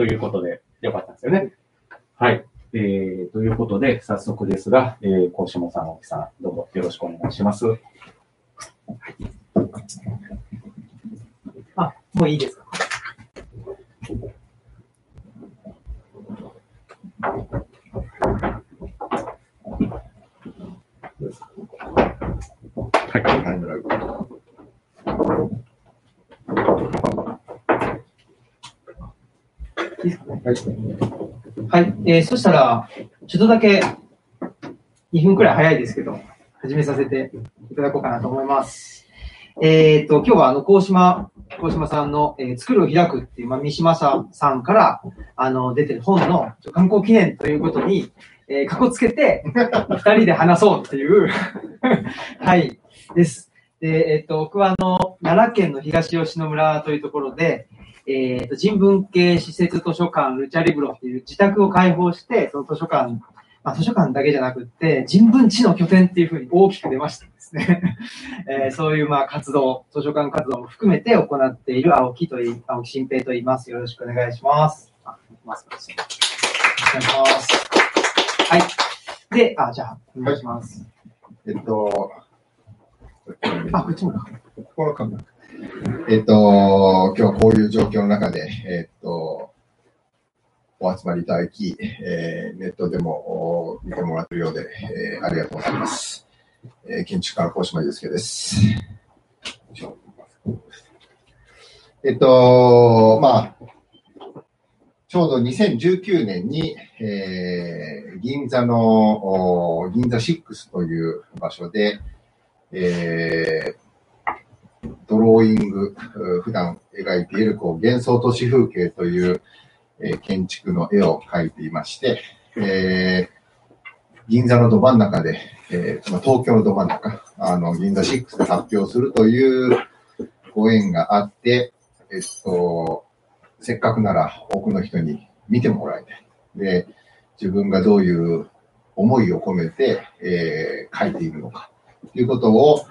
ということで、よかったですよね。はい。えー、ということで、早速ですが、えー、高下さん、大木さん、どうぞよろしくお願いします。あ、もういいですか？はい、タイムラグ。いいですかね。はい。えー、そしたら、ちょっとだけ、2分くらい早いですけど、始めさせていただこうかなと思います。えっ、ー、と、今日はあの、高島、高島さんの、えー、作るを開くっていう、まあ、三島さんから、あの、出てる本の観光記念ということに、えー、かこつけて、二人で話そうっていう はい、です。で、えっ、と、僕はあの、奈良県の東吉野村というところで、えっ、ー、と、人文系施設図書館ルチャリブロっていう自宅を開放して、その図書館、まあ、図書館だけじゃなくって、人文地の拠点っていうふうに大きく出ましたですね。えー、そういうまあ活動、図書館活動も含めて行っている青木といい、青木新平と言います。よろしくお願いします。あ、マスクですね。お願いします。はい。で、あ、じゃあ、お願いします。えっと、あ、こっちもか。このカメラ。えっと、今日はこういう状況の中で、えっと、お集まりいただき、えー、ネットでも見てもらっているようで、えー、ありがとうございます。えー、建築家の高島祐介です。えっと、まあ、ちょうど2019年に、えー、銀座の、銀座6という場所で、えー、ドローイング、普段描いているこう幻想都市風景という、え、建築の絵を描いていまして、え、銀座のど真ん中で、えー、東京のど真ん中、あの、銀座6で発表するというご縁があって、えっと、せっかくなら多くの人に見てもらいたい。で、自分がどういう思いを込めて、えー、書いているのか、ということを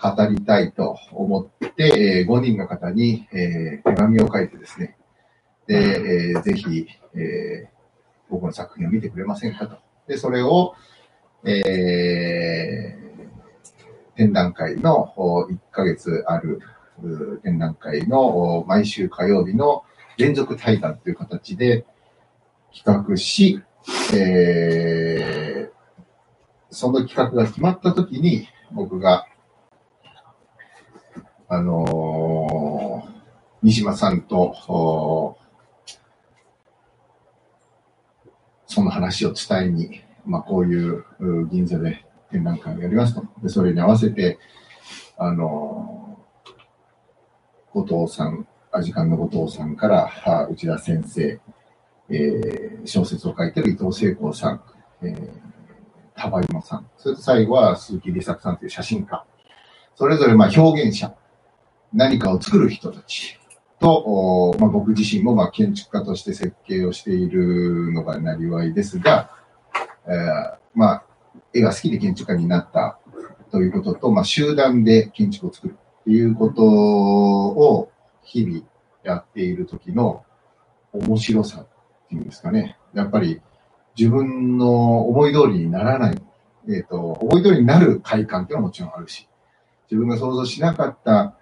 語りたいと思って、えー、5人の方に、えー、手紙を書いてですね、で、えー、ぜひ、えー、僕の作品を見てくれませんかと。で、それを、えー、展覧会の1ヶ月ある展覧会の毎週火曜日の連続対談という形で企画し、えー、その企画が決まったときに、僕が、あのー、三島さんと、その話を伝えに、まあ、こういう銀座で展覧会をやりますと。で、それに合わせて、あのー、後藤さん、アジカンの後藤さんから、内田先生、えー、小説を書いてる伊藤聖光さん、えー、田場山さん、それと最後は鈴木梨作さんという写真家、それぞれまあ表現者、何かを作る人たちと、まあ、僕自身もまあ建築家として設計をしているのがなりわいですが、えー、まあ、絵が好きで建築家になったということと、まあ、集団で建築を作るっていうことを日々やっている時の面白さっていうんですかね。やっぱり自分の思い通りにならない、えっ、ー、と、思い通りになる快感っていうのはもちろんあるし、自分が想像しなかった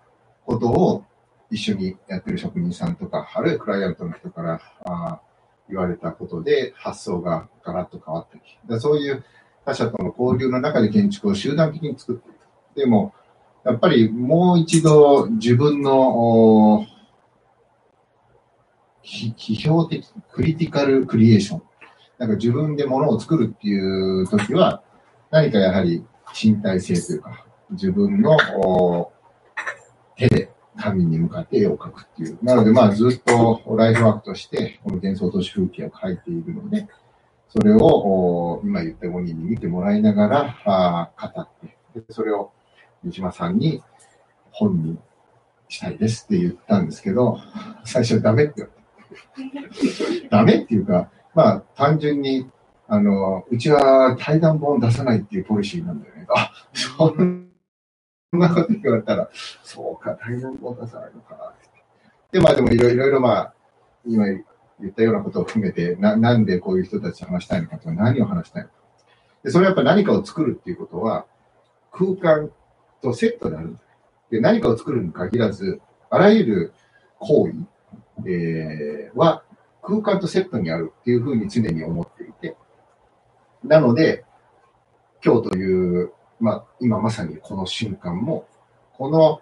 ことを一緒にやってる職人さんとか、あるいはクライアントの人からあ言われたことで発想がガラッと変わったり、だそういう他者との交流の中で建築を集団的に作っていく。でも、やっぱりもう一度自分の批評的、クリティカルクリエーション。なんか自分で物を作るっていう時は、何かやはり身体性というか、自分の手で紙に向かって絵を描くっていう。なので、まあずっとライフワークとして、この幻想都市風景を描いているので、それを今言った5人に見てもらいながらあ語って、でそれを三島さんに本にしたいですって言ったんですけど、最初ダメって言われた。ダメっていうか、まあ単純に、あの、うちは対談本出さないっていうポリシーなんだよね。あ、そんんなこと言われたら、そうか、対談本出さないのかなって。で、まあでもいろいろまあ、今言ったようなことを含めて、な、なんでこういう人たち話したいのかとか、何を話したいのか。で、それはやっぱ何かを作るっていうことは、空間とセットである。で、何かを作るに限らず、あらゆる行為、えー、は空間とセットにあるっていうふうに常に思っていて、なので、今日という、まあ、今まさにこの瞬間も、この、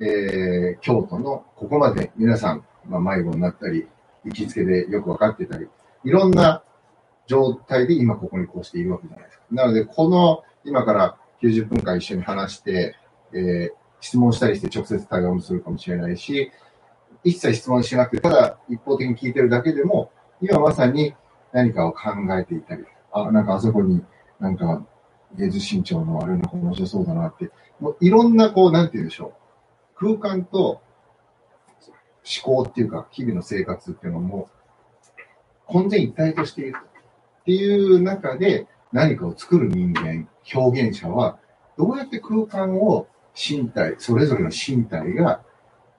えー、京都のここまで皆さん、まあ、迷子になったり、行きつけでよくわかってたり、いろんな状態で今ここにこうしているわけじゃないですか。なので、この今から90分間一緒に話して、えー、質問したりして直接対応もするかもしれないし、一切質問しなくて、ただ一方的に聞いてるだけでも、今まさに何かを考えていたり、あ、なんかあそこになんか芸術身長のあれの面白そうだなって、もういろんなこう、なんて言うんでしょう。空間と思考っていうか、日々の生活っていうのも、混然一体としているっていう中で、何かを作る人間、表現者は、どうやって空間を身体、それぞれの身体が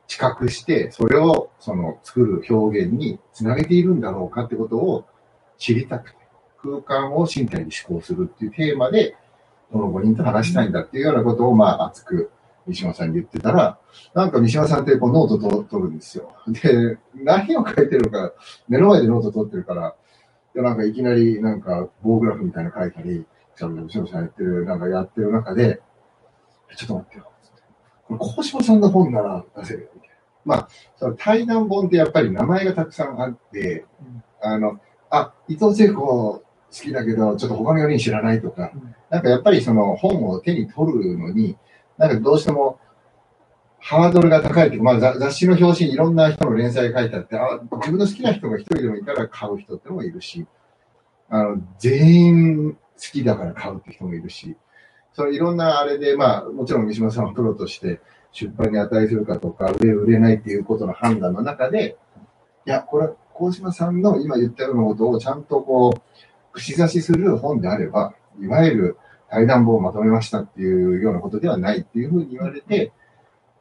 知覚して、それをその作る表現につなげているんだろうかってことを知りたくて、空間を身体に思考するっていうテーマで、この5人と話したいんだっていうようなことを、まあ、熱く三島さんに言ってたら、なんか三島さんってこうノートと取るんですよ。で、何を書いてるのか、目の前でノート取ってるから、でなんかいきなりなんか棒グラフみたいなの書いたり、しゃべしゃべしゃやってる、なんかやってる中で、ちょっと待ってよ。これ、高島さんの本なら出せるよ、みたいな。まあ、その対談本ってやっぱり名前がたくさんあって、うん、あの、あ、伊藤聖子好きだけど、ちょっと他の4人知らないとか、うん、なんかやっぱりその本を手に取るのに、なんかどうしてもハードルが高いっていうか、まあ、雑誌の表紙にいろんな人の連載が書いてあって、あ自分の好きな人が一人でもいたら買う人ってのもいるし、あの、全員好きだから買うって人もいるし、それいろんなあれで、まあ、もちろん三島さんはプロとして出版に値するかとか、売れ売れないっていうことの判断の中で、いや、これは、高島さんの今言ったようなことをちゃんとこう、串刺しする本であれば、いわゆる対談本をまとめましたっていうようなことではないっていうふうに言われて、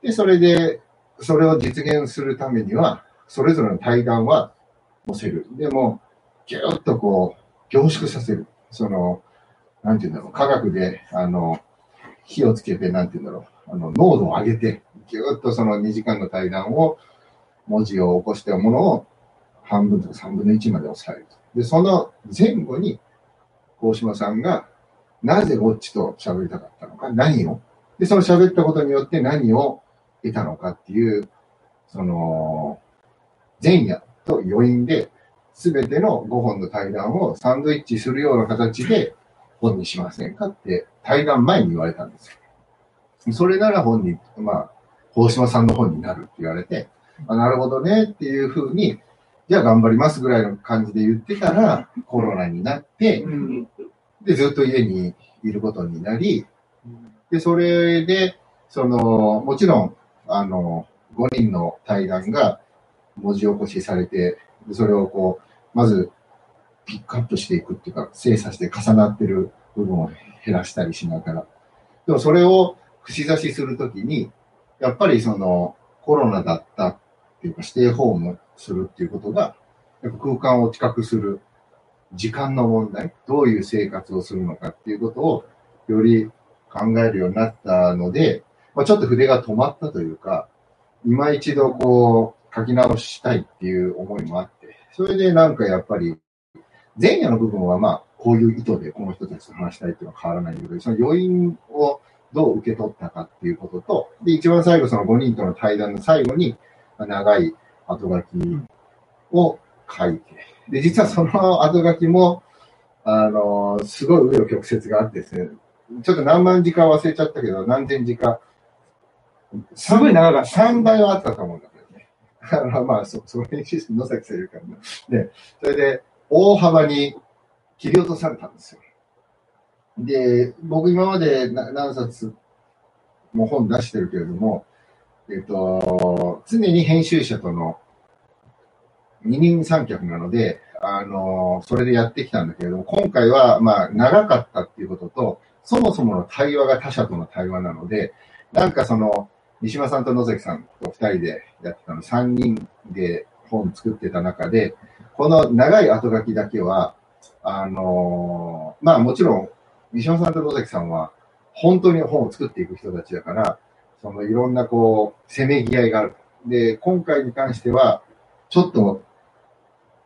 で、それで、それを実現するためには、それぞれの対談は載せる。でも、ぎゅっとこう、凝縮させる。その、なんて言うんだろう、科学で、あの、火をつけて、なんて言うんだろう、あの、濃度を上げて、ぎゅっとその2時間の対談を、文字を起こしたものを半分とか3分の1まで抑えると。で、その前後に、大島さんが、なぜウォッチと喋りたかったのか、何を、で、その喋ったことによって何を得たのかっていう、その、前夜と余韻で、すべての5本の対談をサンドイッチするような形で本にしませんかって対談前に言われたんですよ。それなら本に、まあ、大島さんの本になるって言われて、あなるほどねっていうふうに、じゃあ頑張りますぐらいの感じで言ってたら、コロナになって、で、ずっと家にいることになり、で、それで、その、もちろん、あの、5人の対談が文字起こしされて、それをこう、まずピックアップしていくっていうか、精査して重なってる部分を減らしたりしながら。でもそれを串刺しするときに、やっぱりそのコロナだったっていうか、指定ホームするっていうことが、やっぱ空間を近くする時間の問題、どういう生活をするのかっていうことをより考えるようになったので、まあ、ちょっと筆が止まったというか、今一度こう書き直したいっていう思いもあって、それでなんかやっぱり前夜の部分はまあこういう意図でこの人たちと話したいっていうのは変わらないけど、その余韻をどう受け取ったかっていうことと、で、一番最後その5人との対談の最後に長い後書きを書いて、で、実はその後書きも、あの、すごい紆余曲折があってですね、ちょっと何万字か忘れちゃったけど、何千字か。すごい長かった。3倍はあったと思うんだけどね。あ のまあ、そ、その編集室野崎さんいるからね。で、それで、大幅に切り落とされたんですよ。で、僕今まで何冊も本出してるけれども、えっと、常に編集者との二人三脚なので、あの、それでやってきたんだけれども、今回は、まあ、長かったっていうことと、そもそもの対話が他者との対話なので、なんかその、三島さんと野崎さんと二人でやってたの、三人で本作ってた中で、この長い後書きだけは、あのまあもちろん、三島さんと野崎さんは、本当に本を作っていく人たちだから、そのいろんなこう、せめぎ合いがある。で、今回に関しては、ちょっと、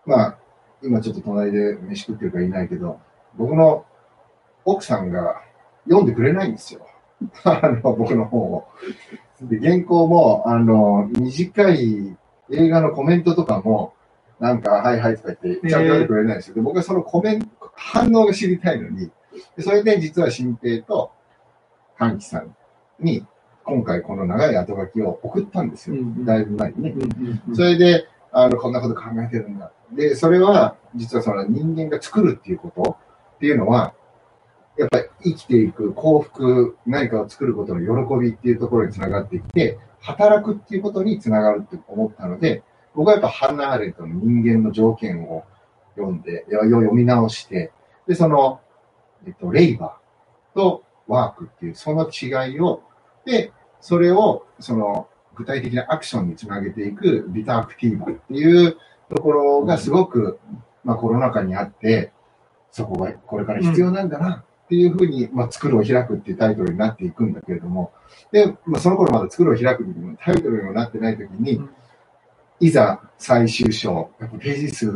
まあ、今ちょっと隣で飯食ってるからいないけど、僕の奥さんが読んでくれないんですよ。あの、僕の本を。で、原稿も、あの、短い映画のコメントとかも、なんか、はいはいとか言って、ちゃんと読んでくれないんですよ。で、僕はそのコメント、反応が知りたいのに、でそれで実は新平と、歓喜さんに、今回この長い後書きを送ったんですよ。うんだいぶ前にね。うんそれで、あの、こんなこと考えてるんだ。で、それは、実はその人間が作るっていうことっていうのは、やっぱり生きていく幸福、何かを作ることの喜びっていうところにつながってきて、働くっていうことにつながるって思ったので、僕はやっぱハンナ・アーレントの人間の条件を読んで、読み直して、で、その、えっと、レイバーとワークっていう、その違いを、で、それを、その、具体的なアクションにつなげていくビタアクティーバっていうところがすごく、まあコロナ禍にあって、そこがこれから必要なんだなっていうふうに、まあ作るを開くっていうタイトルになっていくんだけれども、で、まあその頃まだ作るを開く時もタイトルにもなってない時に、いざ最終章、やっぱページ数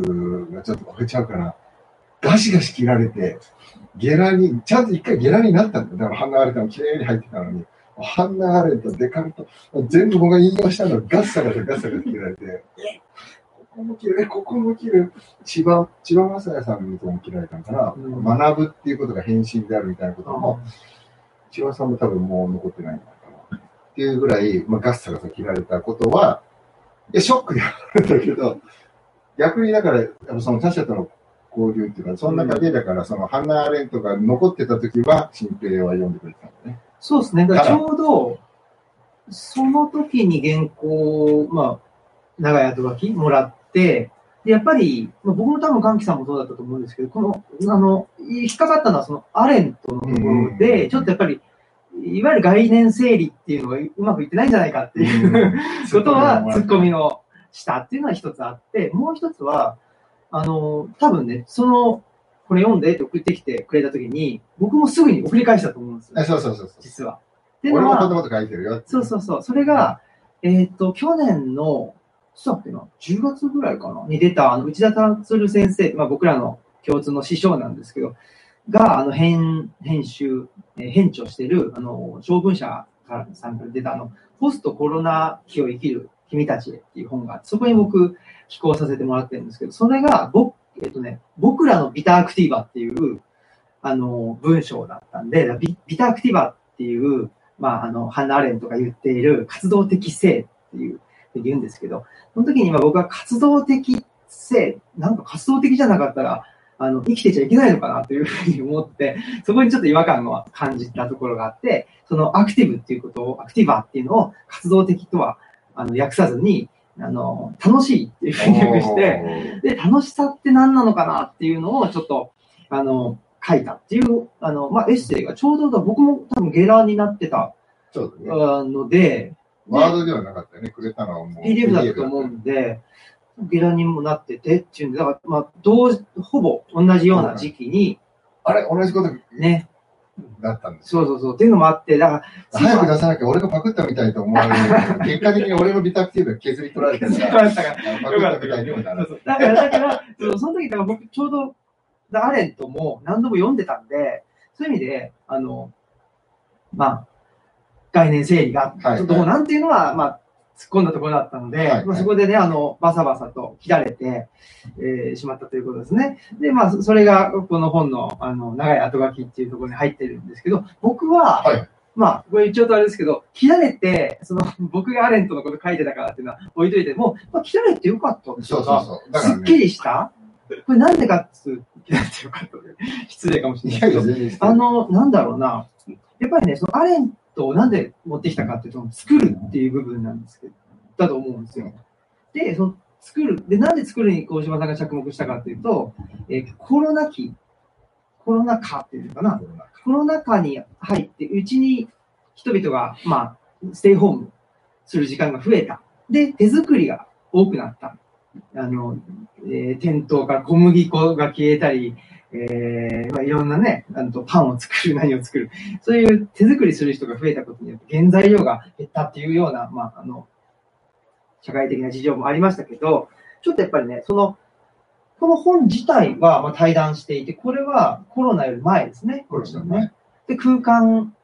がちょっと超えちゃうから、ガシガシ切られて、ゲラに、ちゃんと一回ゲラになったんだよ。だからハンナ・アーレントも綺麗に入ってたのに、ハンナ・アーレント、デカルト、全部僕が引用したのをガッサガサガッサガサ切られて、えここも切る、え、ここも切る。千葉、千葉雅也さんのとこも切られたのかな、うん学ぶっていうことが変身であるみたいなことも、千葉さんも多分もう残ってないんだかな。っていうぐらい、まあ、ガッサガサ切られたことは、いや、ショックではあるんだけど、逆にだから、やっぱその他者との交流っていうか、そんな過程だから、そのハンナ・アーレントが残ってた時は、新平は読んでくれてたのね。そうですね。ちょうど、その時に原稿、まあ、長い後書きもらって、でやっぱり、まあ、僕も多分、歓喜さんもそうだったと思うんですけど、この、あの、引っかかったのは、その、アレントのところうん。で、ちょっとやっぱり、いわゆる概念整理っていうのがうまくいってないんじゃないかっていうことは、ツッコミのしたっていうのは一つあって、もう一つは、あの、多分ね、その、これ読んでって送ってきてくれた時に、僕もすぐに送り返したと思うんですよあ。そうそうそうそう。実は。っていう俺もこんなこと書いてるよ。そうそうそう。それが、えっ、と、去年の、いつだっけな、10月ぐらいかな、に出た、あの、内田達先生、まあ僕らの共通の師匠なんですけど、が、あの、編、編集、えー編著してる、あの、小文社からさんから出た、あの、ポストコロナ期を生きる君たちへっていう本があって、そこに僕、寄稿させてもらってるんですけど、それが、僕、えっ、とね、僕らのビタアクティバっていう、あの、文章だったんで、ビビタアクティバっていう、まあ、あの、ハンナ・アレントが言っている活動的性っていう、言うんですけど、その時に今僕は活動的性、なんか活動的じゃなかったら、あの、生きてちゃいけないのかなというふうに思って、そこにちょっと違和感を感じたところがあって、そのアクティブっていうことを、アクティバっていうのを活動的とは、あの、訳さずに、あの、楽しいっていうふうに訳して、で、楽しさって何なのかなっていうのをちょっと、あの、書いたっていう、あの、まあ、エッセイがちょうどだ僕も多分ゲラになってたので、ワードではなかったよね。くれたのはもう。PDF だったと思うんで、ゲラにもなっててっていうんで、だから、まあ、同時、ほぼ同じような時期に、あれ？同じこと？ね、だったんですよ。そうそうそう、っていうのもあって、だから、早く出さなきゃ俺がパクったみたいと思われる。結果的に俺のビタクティブが削り取られてるから、パクったみたいにもなる。だから、だから、その時、だから僕、ちょうど、アレントも何度も読んでたんで、そういう意味で、あの、まあ、概念整理がはいどうなんていうのは、まあ、突っ込んだところだったので、はいまあ、そこでね、あの、バサバサと切られて、えーしまったということですね。で、まあ、そそれが、この本の、あの、長い後書きっていうところに入ってるんですけど、僕は、はいまあ、これ一応とあれですけど、切られて、その、僕がアレントのこと書いてたからっていうのは置いといても、まあ、切られてよかったんですよそうそうそう。だかすっき。りした？これなんでかっつう、切られてよかったで失礼かもしれいないけどあの、なんだろうな。やっぱりね、そのアレントをなんで持ってきたかっていうと、作るっていう部分なんですけど、だと思うんですよ。で、その作る。で、なんで作るに大島さんが着目したかっていうと、えーコロナ期、コロナ禍っていうのかな。コロナ禍に入って、うちに人々が、まあ、ステイホームする時間が増えた。で、手作りが多くなった。あの、えー店頭から小麦粉が消えたり、えーまあ、いろんなね、あとパンを作る、何を作る。そういう手作りする人が増えたことによって原材料が減ったっていうような、まあ、あの、社会的な事情もありましたけど、ちょっとやっぱりね、その、この本自体はまあ対談していて、これはコロナより前ですね。コロナの前で、空間、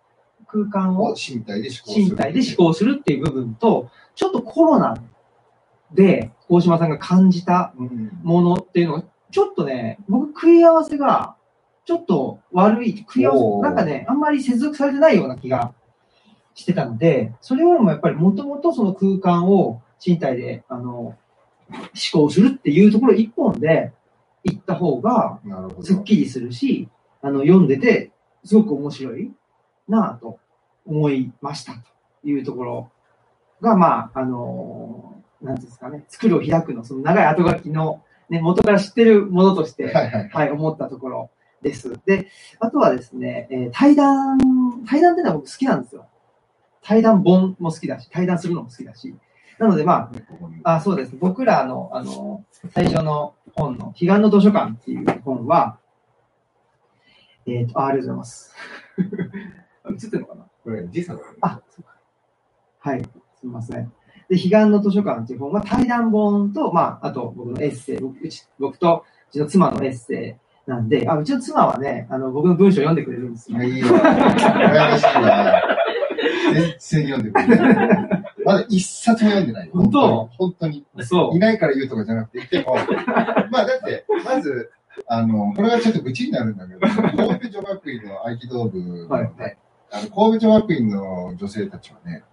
空間をを身体で思考する。身体で思考するっていう部分と、ちょっとコロナで、大島さんが感じたうん。ものっていうのが、ちょっとね、僕食い合わせが、ちょっと悪い、食い合わせ、なんかね、あんまり接続されてないような気がしてたので、それよりもやっぱりもともとその空間を身体で、あの、思考するっていうところ一本で行った方が。すっきりするし、あの、読んでて、すごく面白いなぁと思いましたというところが、まあ、あのなんですかね、作るを開くの、その長い後書きの、ね、元から知ってるものとして、はいはい。はい、思ったところです。で、あとはですね、えー対談、対談ってのは僕好きなんですよ。対談本も好きだし、対談するのも好きだし。なので、まあ、あそうです。僕らの、あの、最初の本の、彼岸の図書館っていう本は、えっ、と、あ、ありがとうございます。映ってるのかな？これ、時差があ、そうか。はい、すみません。で、彼岸の図書館っていう本は対談本と、まあ、あと僕のエッセイ、僕うち僕とうちの妻のエッセイなんで、あ、うちの妻はね、あの、僕の文章を読んでくれるんですよ。いいわ。羨ましいわ。全然読んでくれない。まだ一冊も読んでない。本当？本当に。そいないから言うとかじゃなくて、言っても、まあだって、まず、あの、これはちょっと愚痴になるんだけど、神戸女学院の合気道部のね、はいあの神戸女学院の女性たちはね、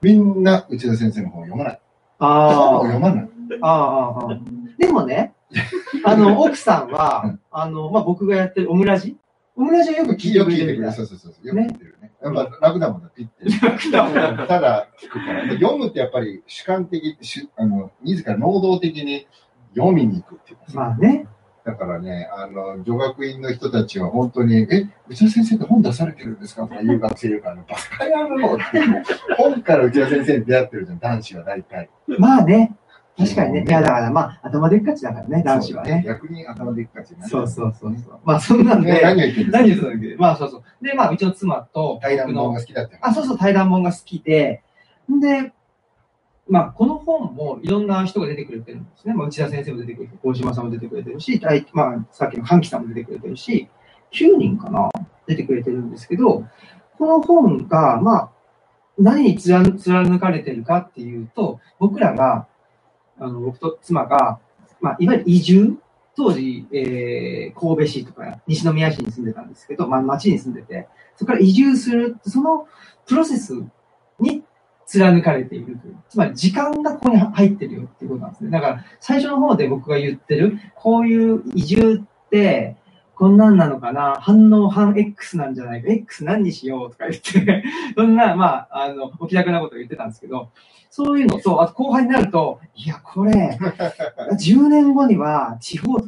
みんな内田先生の本を読まない。ああ、読まない。ああ、ああ。でもね、あの、奥さんは、あの、まあ、僕がやってるオムラジ？オムラジはよく聞いてよく聞いてくれる。くれてるみたいそうそうそう。よく聞いてるね。やっぱ楽だもんだ、ピッて。な。ただ聞くから。で読むってやっぱり主観的、しあの自ら能動的に読みに行くっていうまあね。だからね、あの、女学院の人たちは本当に、え、内田先生って本出されてるんですか？とか言う学生いるから、バカ野郎って。本から内田先生に出会ってるじゃん、男子は大体。まあね。確かにね。いや、だからまあ、頭でっかちだからね、男子はね。逆に頭でっかちになるそうそうそう。まあ、そんなんねで、何を言ってるんですか？何まあ、そうそう。で、まあ、うちの妻と、対談本が好きだって。あ、そうそう、対談本が好きで、んで、まあ、この本もいろんな人が出てくれてるんですね。まあ、内田先生も出てくれて、大島さんも出てくれてるし、まあ、さっきの歓喜さんも出てくれてるし、9人かな出てくれてるんですけど、この本が、まあ、何に貫貫かれてるかっていうと、僕らが、あの、僕と妻が、まあ、いわゆる移住当時、えー、神戸市とか西宮市に住んでたんですけど、まあ、町に住んでて、そこから移住する、そのプロセスに貫かれているという。つまり時間がここに入ってるよっていうことなんですね。だから最初の方で僕が言ってる、こういう移住って、こんなんなのかな反応反 X なんじゃないか ?X 何にしようとか言って、そんな、まあ、あの、お気楽なことを言ってたんですけど、そういうのと、あと後輩になると、いや、これ、10年後には地方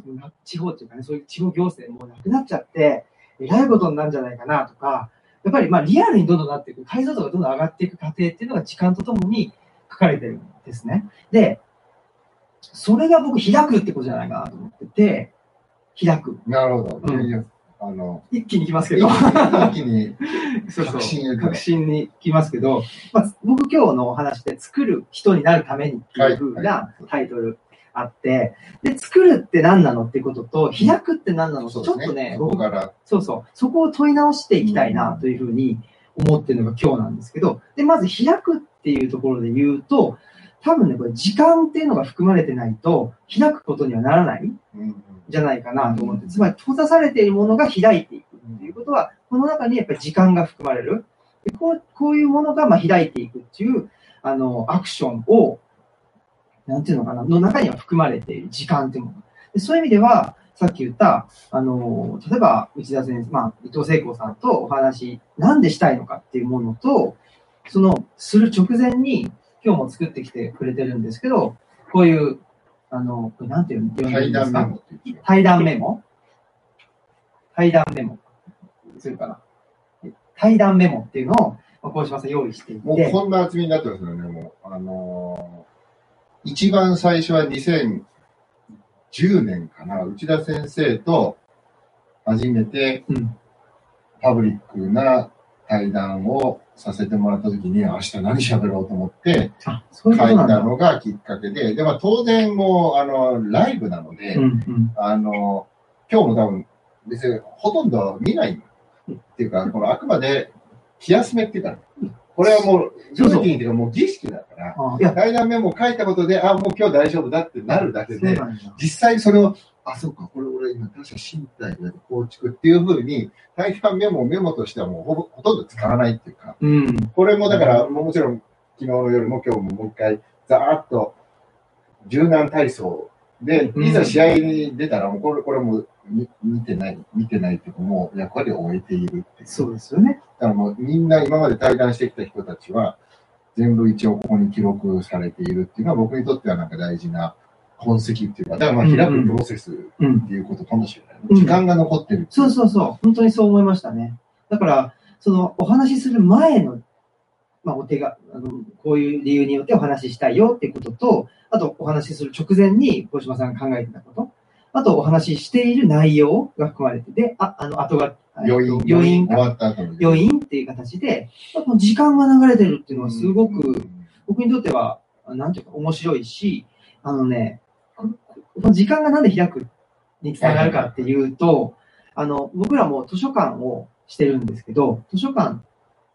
地方っていうかね、そういう地方行政もなくなっちゃって、えらいことになるんじゃないかなとか、やっぱりまあリアルにどんどんなっていく、解像度がどんどん上がっていく過程っていうのが時間とともに書かれてるんですね。で、それが僕開くってことじゃないかなと思ってて、開く。なるほど。うんあの、一気に行きますけ一ど、気に、そうそう確信に行きますけど、まあ、僕今日のお話で作る人になるためにっていう風はいなはいタイトルあって、で、作るって何なのってことと、開くって何なのと、ちょっとね、そこから、そうそう。そこを問い直していきたいなというふうに思ってるのが今日なんですけど、で、まず開くっていうところで言うと、多分ね、これ時間っていうのが含まれてないと、開くことにはならないんじゃないかなと思って、つまり閉ざされているものが開いていくっていうことは、この中にやっぱり時間が含まれる。でこうこういうものがまあ開いていくっていう、あの、アクションを、なんていうのかな、の中には含まれている時間っていうもの。でそういう意味では、さっき言った、あの、例えば内田先生、まあ、伊藤聖子さんとお話、なんでしたいのかっていうものと、その、する直前に、今日も作ってきてくれてるんですけど、こういう、あの、なんていうの対談メモ対談メモ？対談メモ。するかな？対談メモっていうのを、まあ、小島さん用意していもうて、こんな厚みになってますよね、もう。あのー一番最初は2000、10年かな、内田先生と初めてうん。パブリックな対談をさせてもらった時に、明日何喋ろうと思って書いた。のがきっかけで、で、まあ当然もう、あの、ライブなので、うんうん。あの、今日も多分、別にほとんど見ないっていうか、このあくまで気休めっていうか、これはもう、そうそうルーティンっていうかもう儀式だから、あいや、対談メモを書いたことで、あ、もう今日大丈夫だってなるだけで。実際それを、あ、そうか、これ俺今確か身体で構築っていうふうに、対談メモをメモとしてはもうほぼ、ほとんど使わないっていうか、うん。これもだから、もちろん昨日の夜も今日ももう一回、ざーっと柔軟体操で、うんいざ試合に出たら、もうこれ、これもう見見てない、見てないっていうか、もう役割を終えているっていう。そうですよね。だからもうみんな今まで対談してきた人たちは、全部一応ここに記録されているっていうのは僕にとってはなんか大事な痕跡っていうか、だからまあ開くプロセスっうん。ていうことかもしれない。うん時間が残ってるっていそうそうそう。本当にそう思いましたね。だから、その、お話しする前の、まあ、お手が、あの、こういう理由によってお話ししたいよっていうことと、あと、お話しする直前に、小島さんが考えてたこと、あと、お話ししている内容が含まれてて、あ、あの、後が、余韻、余韻終わった後の余韻っていう形で、まあこの時間が流れてるっていうのはすごく、うん。僕にとっては、なんていうか面白いし、あのね、ここの時間がなんで開くにつながるかっていうと、あの、僕らも図書館をしてるんですけど、図書館、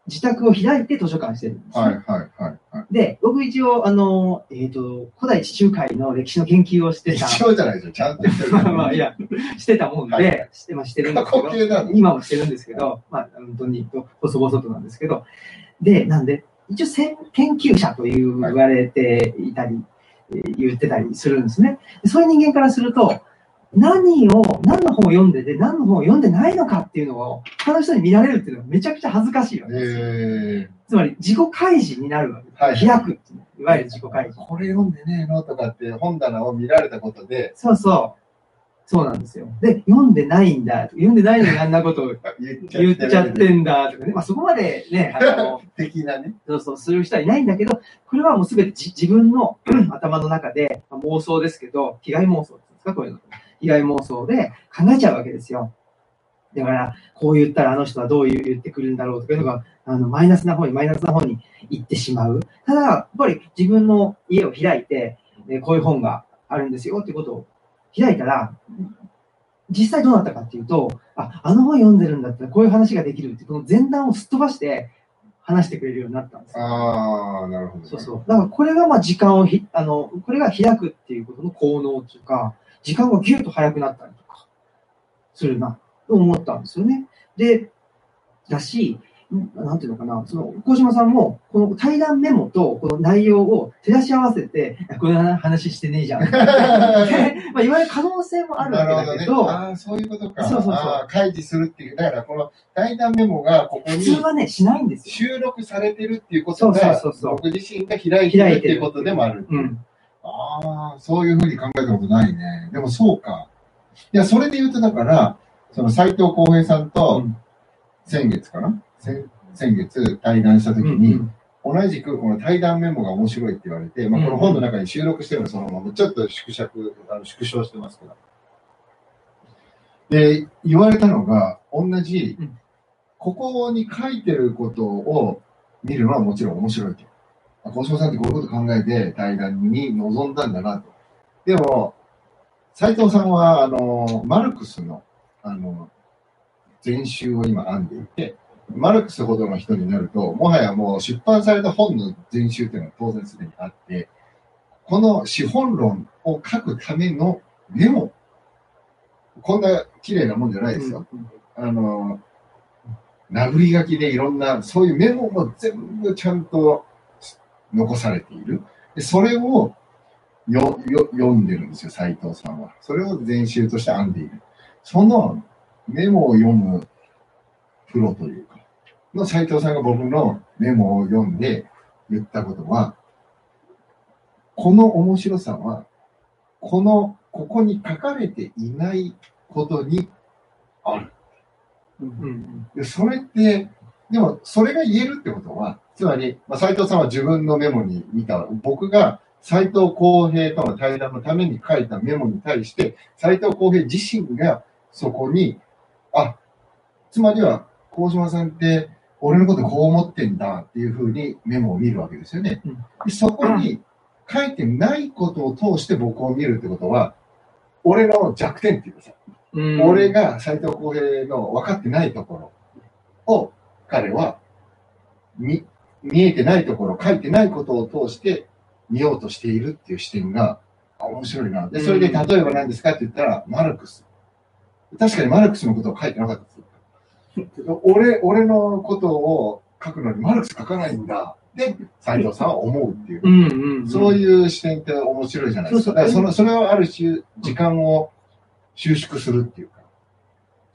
自宅を開いて図書館してるんですね。はいはいはいはい。で、僕一応、あの、えっ、と、古代地中海の歴史の研究をしてた。一応じゃないですよ。ちゃんとしてる。ま あまあ、いや、してたもんで、はいして、まあ、してるんです過けど、今もしてるんですけど、まあ、本当に、細々となんですけど、で、なんで、一応研究者という言われていたり、えー言ってたりするんですね。でそういう人間からすると、何を、何の本を読んでて、何の本を読んでないのかっていうのを、他の人に見られるっていうのがめちゃくちゃ恥ずかしいわけですよ。えつまり、自己開示になるわけです。はい開くっていういわゆる自己開示。これ読んでねえのとかって本棚を見られたことでそうそう。そうなんですよ。で、読んでないんだ。読んでないのにあんなことを 言っちゃってんだとかね。まあそこまでね、あの、的なね。そうそう、する人はいないんだけど、これはもうすべてじ自分の 頭の中で、まあ妄想ですけど、被害妄想ですかこういうの。被害妄想で考えちゃうわけですよ。だから、こう言ったらあの人はどう言う言ってくるんだろうとかいうのが、あの、マイナスな方にマイナスな方に行ってしまう。ただ、やっぱり自分の家を開いて、ねこういう本があるんですよっていうことを開いたら、実際どうなったかっていうと、あ、あの本読んでるんだったらこういう話ができるって、この前段をすっ飛ばして話してくれるようになったんですよ。ああ、なるほど。そうそう。だからこれがまあ時間をひ、あの、これが開くっていうことの効能というか、時間がギュッと早くなったりとか、するな、と思ったんですよね。で、だし、んなんていうのかな、その、小島さんも、この対談メモとこの内容を照らし合わせて、この話してねえじゃん。でまあ、言われる可能性もあるわけなるほどね。だけど、ああ、そういうことか。そうそうそう開示するっていう。だから、この対談メモがここ普に通はね、しないんですよ。収録されてるっていうことそうそうがそうそう、僕自身が開いてるっていうことでもある。うん。ああ、そういうふうに考えたことないね。でもそうか。いや、それで言うと、だから、その斎藤浩平さんとうん先月かな、先先月対談したときうんに、同じくこの対談メモが面白いって言われて、まあ、この本の中に収録してるのそのまま、ちょっと縮尺、あの縮小してますけど。で、言われたのが、同じうん、ここに書いてることを見るのはもちろん面白いと。あ小島さんってこういうこと考えて対談に臨んだんだなと。でも、斉藤さんは、あの、マルクスの、あの、全集を今編んでいて、マルクスほどの人になると、もはやもう出版された本の全集っていうのは当然すでにあって、この資本論を書くためのメモ、こんな綺麗なもんじゃないですよ。あの、殴り書きでいろんな、そういうメモも全部ちゃんと残されている。でそれをよよ読んでるんですよ、斉藤さんは。それを全集として編んでいる。そのメモを読むプロというか、の斉藤さんが僕のメモを読んで言ったことは、この面白さは、この、ここに書かれていないことにある。うんうんで、それって、でも、それが言えるってことは、つまり、まあ、斉藤さんは自分のメモに見た、僕が斎藤浩平との対談のために書いたメモに対して、斎藤浩平自身がそこに、あ、つまりは、鴻島さんって、俺のことこう思ってんだっていうふうにメモを見るわけですよね。そこに書いてないことを通して僕を見るってことは、俺の弱点っていうかさ、うん。俺が斎藤浩平の分かってないところを彼は見見えてないところ、書いてないことを通して見ようとしているっていう視点があ面白いな。で、それで例えば何ですかって言ったら、マルクス。確かにマルクスのことを書いてなかったですよ。俺、俺のことを書くのにマルクス書かないんだ。で、斎藤さんは思うっていう。うんうんうん。そういう視点って面白いじゃないですか。そうそうそのそれはある種、時間を収縮するっていうか、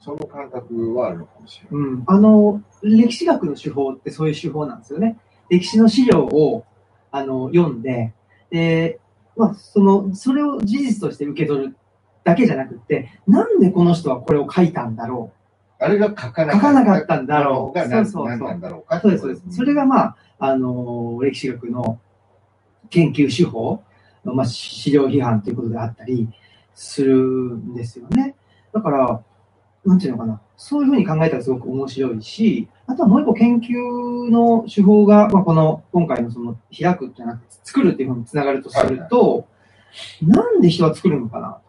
その感覚はあるのかもしれない。うん。あの、歴史学の手法ってそういう手法なんですよね。歴史の資料を、あの、読んで、で、まあ、その、それを事実として受け取るだけじゃなくって、なんでこの人はこれを書いたんだろあれが書かう。な書かなかったんだろう。が何そうそうそう何なん。だろうかそうです、そうです。それが、まあ、あの、歴史学の研究手法、まあ、資料批判ということであったりするんですよね。だから、なんていうのかな。そういうふうに考えたらすごく面白いし、あとはもう一個研究の手法が、まあ、この、今回のその、開くじゃなくて、作るっていうふうにつながるとすると、なんで人は作るのかな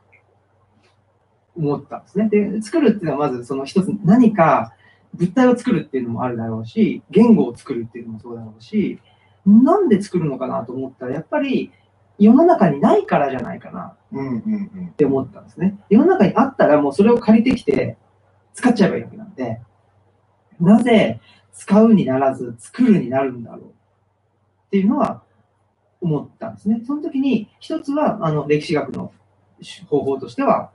思ったんですね。で、作るっていうのはまずその一つ何か物体を作るっていうのもあるだろうし、言語を作るっていうのもそうだろうし、なんで作るのかなと思ったら、やっぱり世の中にないからじゃないかなって思ったんですね。世の中にあったらもうそれを借りてきて使っちゃえばいいわけなんで、なぜ使うにならず作るになるんだろうっていうのは思ったんですね。その時に一つはあの歴史学の方法としては、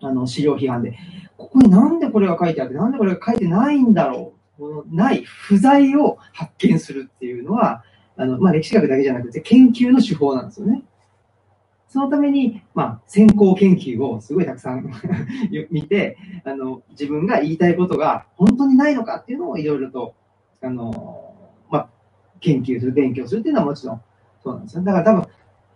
あの資料批判で、ここになんでこれが書いてあって、なんでこれが書いてないんだろう、このない不在を発見するっていうのは、あのまあ、歴史学だけじゃなくて研究の手法なんですよね。そのために、まあ、先行研究をすごいたくさん 見て、あの、自分が言いたいことが本当にないのかっていうのをいろいろと、あの、まあ、研究する、勉強するっていうのはもちろんそうなんですよ。だから多分、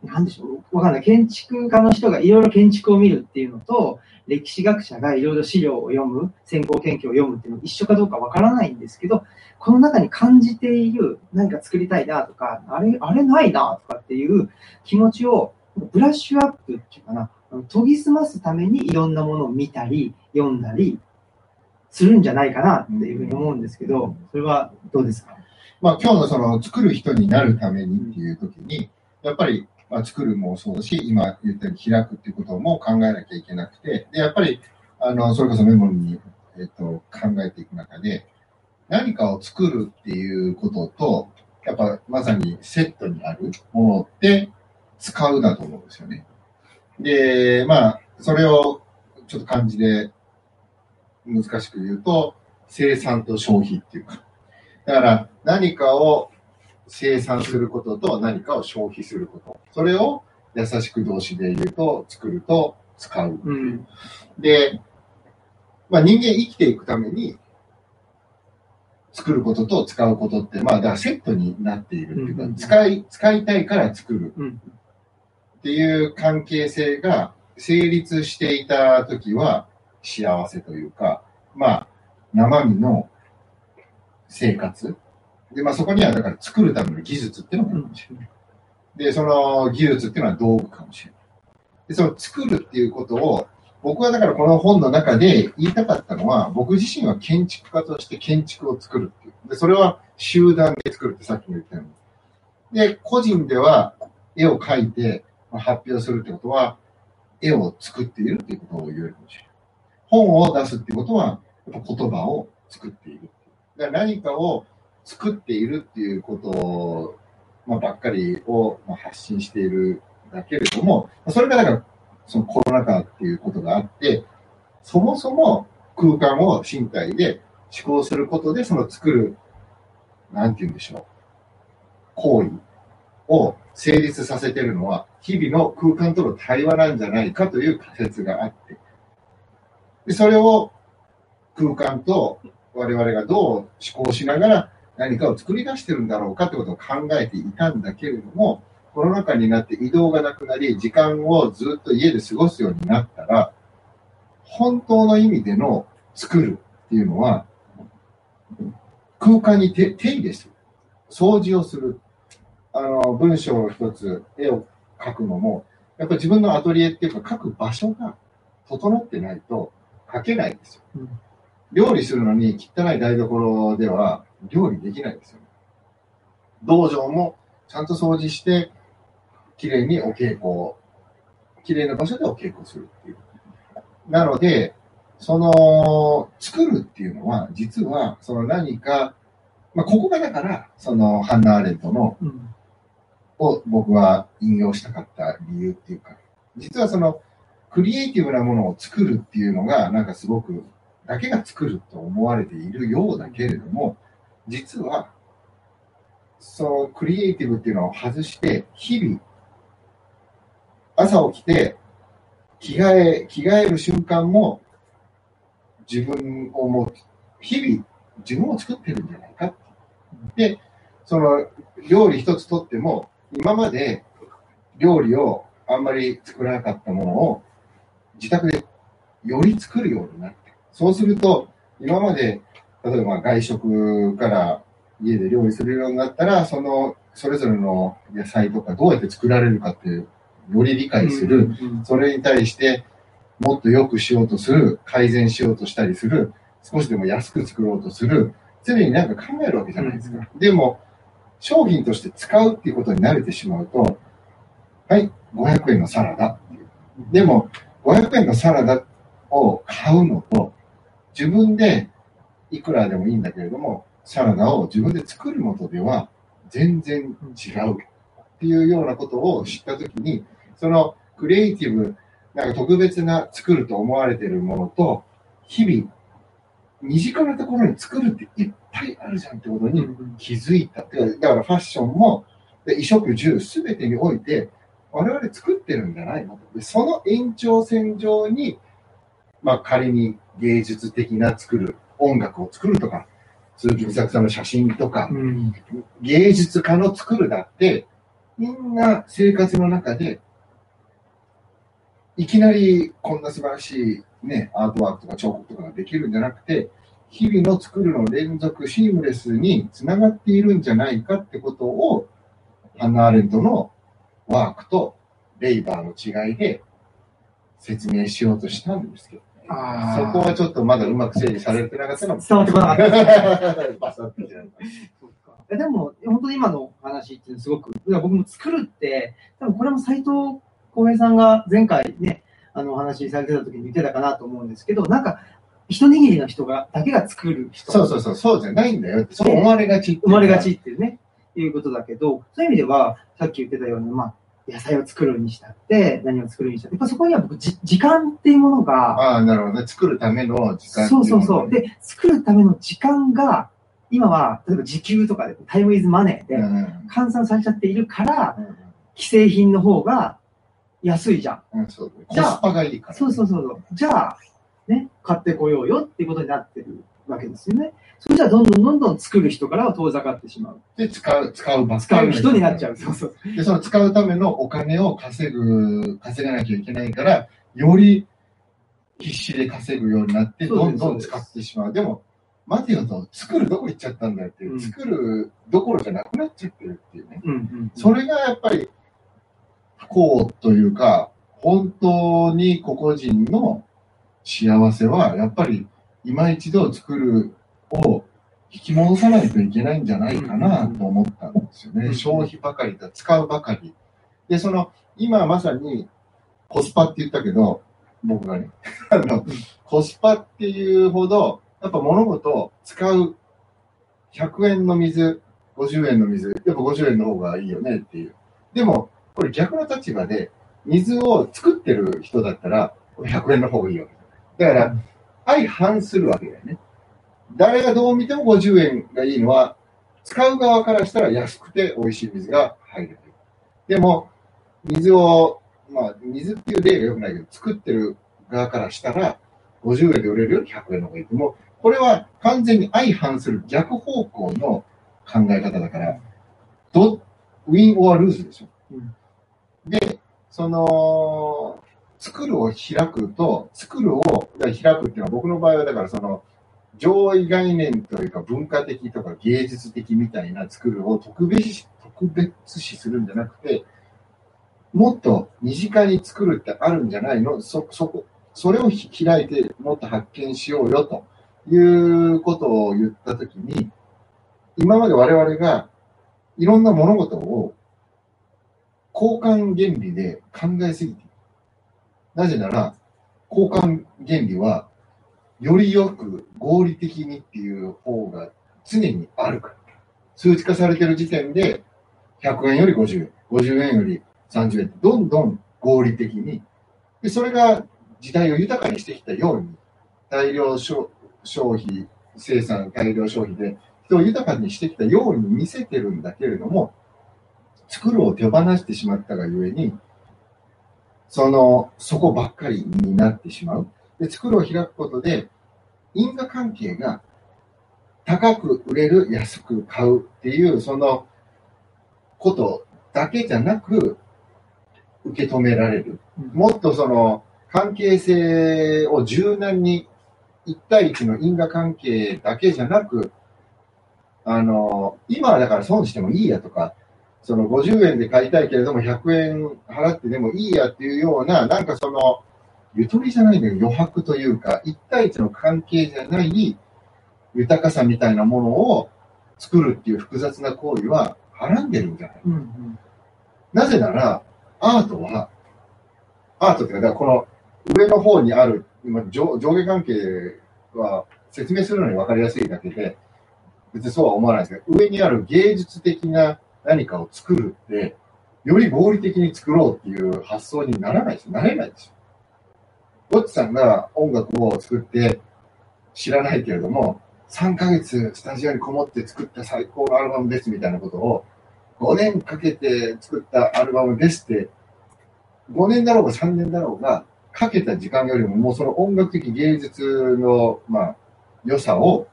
なんでしょう、わかんない。建築家の人がいろいろ建築を見るっていうのと、歴史学者がいろいろ資料を読む、先行研究を読むっていうの一緒かどうかわからないんですけど、この中に感じている何か作りたいなとか、あれ、あれないなとかっていう気持ちをブラッシュアップっていうかな、研ぎ澄ますためにいろんなものを見たり、読んだりするんじゃないかなっていうふうに思うんですけど、それはどうですか？まあ今日のその作る人になるためにっていう時に、やっぱりまあ作るもそうだし、今言ったように開くっていうことも考えなきゃいけなくて、で、やっぱり、あの、それこそメモに、えっと、考えていく中で、何かを作るっていうことと、やっぱまさにセットにあるものって使うだと思うんですよね。で、まあ、それをちょっと漢字で難しく言うと、生産と消費っていうか、だから何かを生産することと何かを消費すること。それを優しく動詞で言うと、作ると使う。うん。で、まあ人間生きていくために、作ることと使うことって、まあだセットになっているっていうか、うん使い、使いたいから作るうん。っていう関係性が成立していたときは幸せというか、まあ生身の生活。で、まあそこにはだから作るための技術っていうのがあるかもしれない。で、その技術っていうのは道具かもしれない。で、その作るっていうことを、僕はだからこの本の中で言いたかったのは、僕自身は建築家として建築を作るっていう。で、それは集団で作るってさっきも言ったように。で、個人では絵を描いてまあ発表するってことは、絵を作っているっていうことを言えるかもしれない。本を出すっていうことは、やっぱ言葉を作っている。だ何かを作っているっていうことを、まあ、ばっかりを発信しているだけれども、それがだから、そのコロナ禍っていうことがあって、そもそも空間を身体で思考することで、その作る、なんて言うんでしょう、行為を成立させてるのは、日々の空間との対話なんじゃないかという仮説があって、でそれを空間と我々がどう思考しながら何かを作り出してるんだろうかってことを考えていたんだけれども、コロナ禍になって移動がなくなり、時間をずっと家で過ごすようになったら、本当の意味での作るっていうのは、空間に手手入れする。掃除をする。あの、文章を一つ、絵を描くのも、やっぱり自分のアトリエっていうか、描く場所が整ってないと描けないんですよ。うん料理するのに汚い台所では料理できないんですよ。道場もちゃんと掃除して、きれいにお稽古を、きれいな場所でお稽古するっていう。なので、その、作るっていうのは、実は、その何か、まあ、ここがだから、その、ハンナ・アーレントの、うんを僕は引用したかった理由っていうか、実はその、クリエイティブなものを作るっていうのが、なんかすごく、だけが作ると思われているようだけれども、実は、そのクリエイティブっていうのを外して、日々、朝起きて、着替え、着替える瞬間も、自分をもう、日々、自分を作ってるんじゃないか。で、その、料理一つとっても、今まで料理をあんまり作らなかったものを、自宅でより作るようになって、そうすると、今まで、例えば外食から家で料理するようになったら、その、それぞれの野菜とかどうやって作られるかっていう、より理解する、うんそれに対して、もっと良くしようとする、改善しようとしたりする、少しでも安く作ろうとする、常になんか考えるわけじゃないですか。でも、商品として使うっていうことに慣れてしまうと、はい、500円のサラダ。でも、500円のサラダを買うのと、自分でいくらでもいいんだけれども、サラダを自分で作るのとでは全然違うっていうようなことを知ったときに、そのクリエイティブ、なんか特別な作ると思われているものと、日々、身近なところに作るっていっぱいあるじゃんってことに気づいた。てだからファッションも、衣食住すべてにおいて、我々作ってるんじゃないのとでその延長線上に、まあ仮に芸術的な作る、音楽を作るとか、鈴木美作さんの写真とか、うん芸術家の作るだって、みんな生活の中で、いきなりこんな素晴らしいね、アートワークとか彫刻とかができるんじゃなくて、日々の作るの連続、シームレスにつながっているんじゃないかってことを、ハンナ・アーレントのワークとレイバーの違いで説明しようとしたんですけど、ね、そこはちょっとまだうまく整理されてなかったのも伝わってこなかった。バサッでも、本当に今の話っていうのはすごく、僕も作るって、多分これも斎藤浩平さんが前回ね、あのお話しされてた時に言ってたかなと思うんですけど、なんか、一握りの人が、だけが作る人。そうそうそう、そうじゃないんだよ。そう思われがち生まれがちっていうね、いうことだけど、そういう意味では、さっき言ってたように、まあ、野菜を作るにしたって、何を作るにしたって、やっぱそこには僕、じ時間っていうものが、ああ、なるほどね。作るための時間そいううそうそう。で、で、作るための時間が、今は、例えば時給とかで、タイムイズマネーで換算されちゃっているから、うん既製品の方が安いじゃん。うん、そうコじゃあスパがいいから。そうそうそう。じゃあ、ね、買ってこようよっていうことになってるわけですよね。それじゃあ、どんどんどんどん作る人からは遠ざかってしまう。で、使う、使うばっか使う人になっちゃう。そうそう。で、その使うためのお金を稼ぐ、稼がなきゃいけないから、より必死で稼ぐようになって、どんどん使ってしまう。でも、待てよと、作るどこ行っちゃったんだよっていう、うん作るどころじゃなくなっちゃってるっていうね。うんうん。それがやっぱり不幸というか、本当に個々人の幸せは、やっぱり今一度作るを引き戻さないといけないんじゃないかなと思ったんですよね。うん消費ばかりだ、使うばかり。で、その、今まさにコスパって言ったけど、僕がね、あの、コスパっていうほど、やっぱ物事を使う100円の水、50円の水、やっぱ50円の方がいいよねっていう。でも、これ逆の立場で、水を作ってる人だったら、100円の方がいいわけだ。だから、相反するわけだよね。誰がどう見ても50円がいいのは、使う側からしたら安くて美味しい水が入る。でも、水を、まあ、水っていう例が良くないけど、作ってる側からしたら、50円で売れるより100円の方がいい。もう、これは完全に相反する逆方向の考え方だから、ど、ウィン・オア・ルーズでしょ。うんで、その、作るを開くと、作るを開くっていうのは僕の場合はだからその、上位概念というか文化的とか芸術的みたいな作るを特別視特別視するんじゃなくて、もっと身近に作るってあるんじゃないの？そ、そこ、それを開いてもっと発見しようよということを言ったときに、今まで我々がいろんな物事を交換原理で考えすぎて。なぜなら、交換原理は、よりよく合理的にっていう方が常にあるから。数値化されてる時点で、100円より50円、50円より30円って、どんどん合理的に。で、それが時代を豊かにしてきたように、大量消費、生産、大量消費で人を豊かにしてきたように見せてるんだけれども、作るを手放してしまったがゆえに、その、そこばっかりになってしまう。で、作るを開くことで、因果関係が高く売れる、安く買うっていう、そのことだけじゃなく、受け止められる。もっとその、関係性を柔軟に、1対1の因果関係だけじゃなく、あの、今はだから損してもいいやとか、その50円で買いたいけれども100円払ってでもいいやっていうような、なんかその、ゆとりじゃないのよ、余白というか、1対1の関係じゃない豊かさみたいなものを作るっていう複雑な行為ははらんでるんじゃない、うんうん。なぜなら、アートは、アートっていうか、この上の方にある、今上上下関係は説明するのに分かりやすいだけで、別にそうは思わないですけど、上にある芸術的な何かを作るって、より合理的に作ろうっていう発想にならないです。なれないですよ。ゴッチさんが音楽を作って知らないけれども、3ヶ月スタジオにこもって作った最高のアルバムですみたいなことを、5年かけて作ったアルバムですって、5年だろうが3年だろうが、かけた時間よりももうその音楽的芸術の、まあ、良さを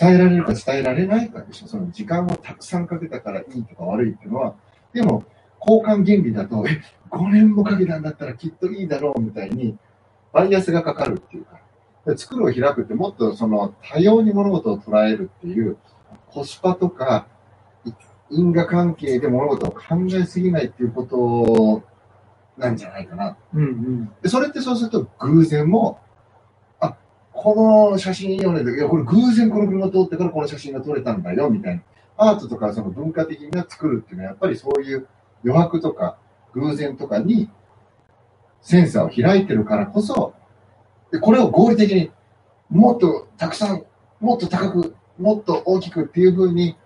伝えられるか伝えられないかでしょ。その時間をたくさんかけたからいいとか悪いっていうのは、でも、交換原理だと、え、5年もかけたんだったらきっといいだろうみたいに、バイアスがかかるっていうか、で作るを開くってもっとその多様に物事を捉えるっていう、コスパとか、い因果関係で物事を考えすぎないっていうことなんじゃないかな。うんうんでそれってそうすると偶然も、あ、この写真いいよね。いや、これ偶然この車通ってからこの写真が撮れたんだよ、みたいな。アートとかその文化的な作るっていうのは、やっぱりそういう余白とか偶然とかにセンサーを開いてるからこそ、でこれを合理的にもっとたくさん、もっと高く、もっと大きくっていう風に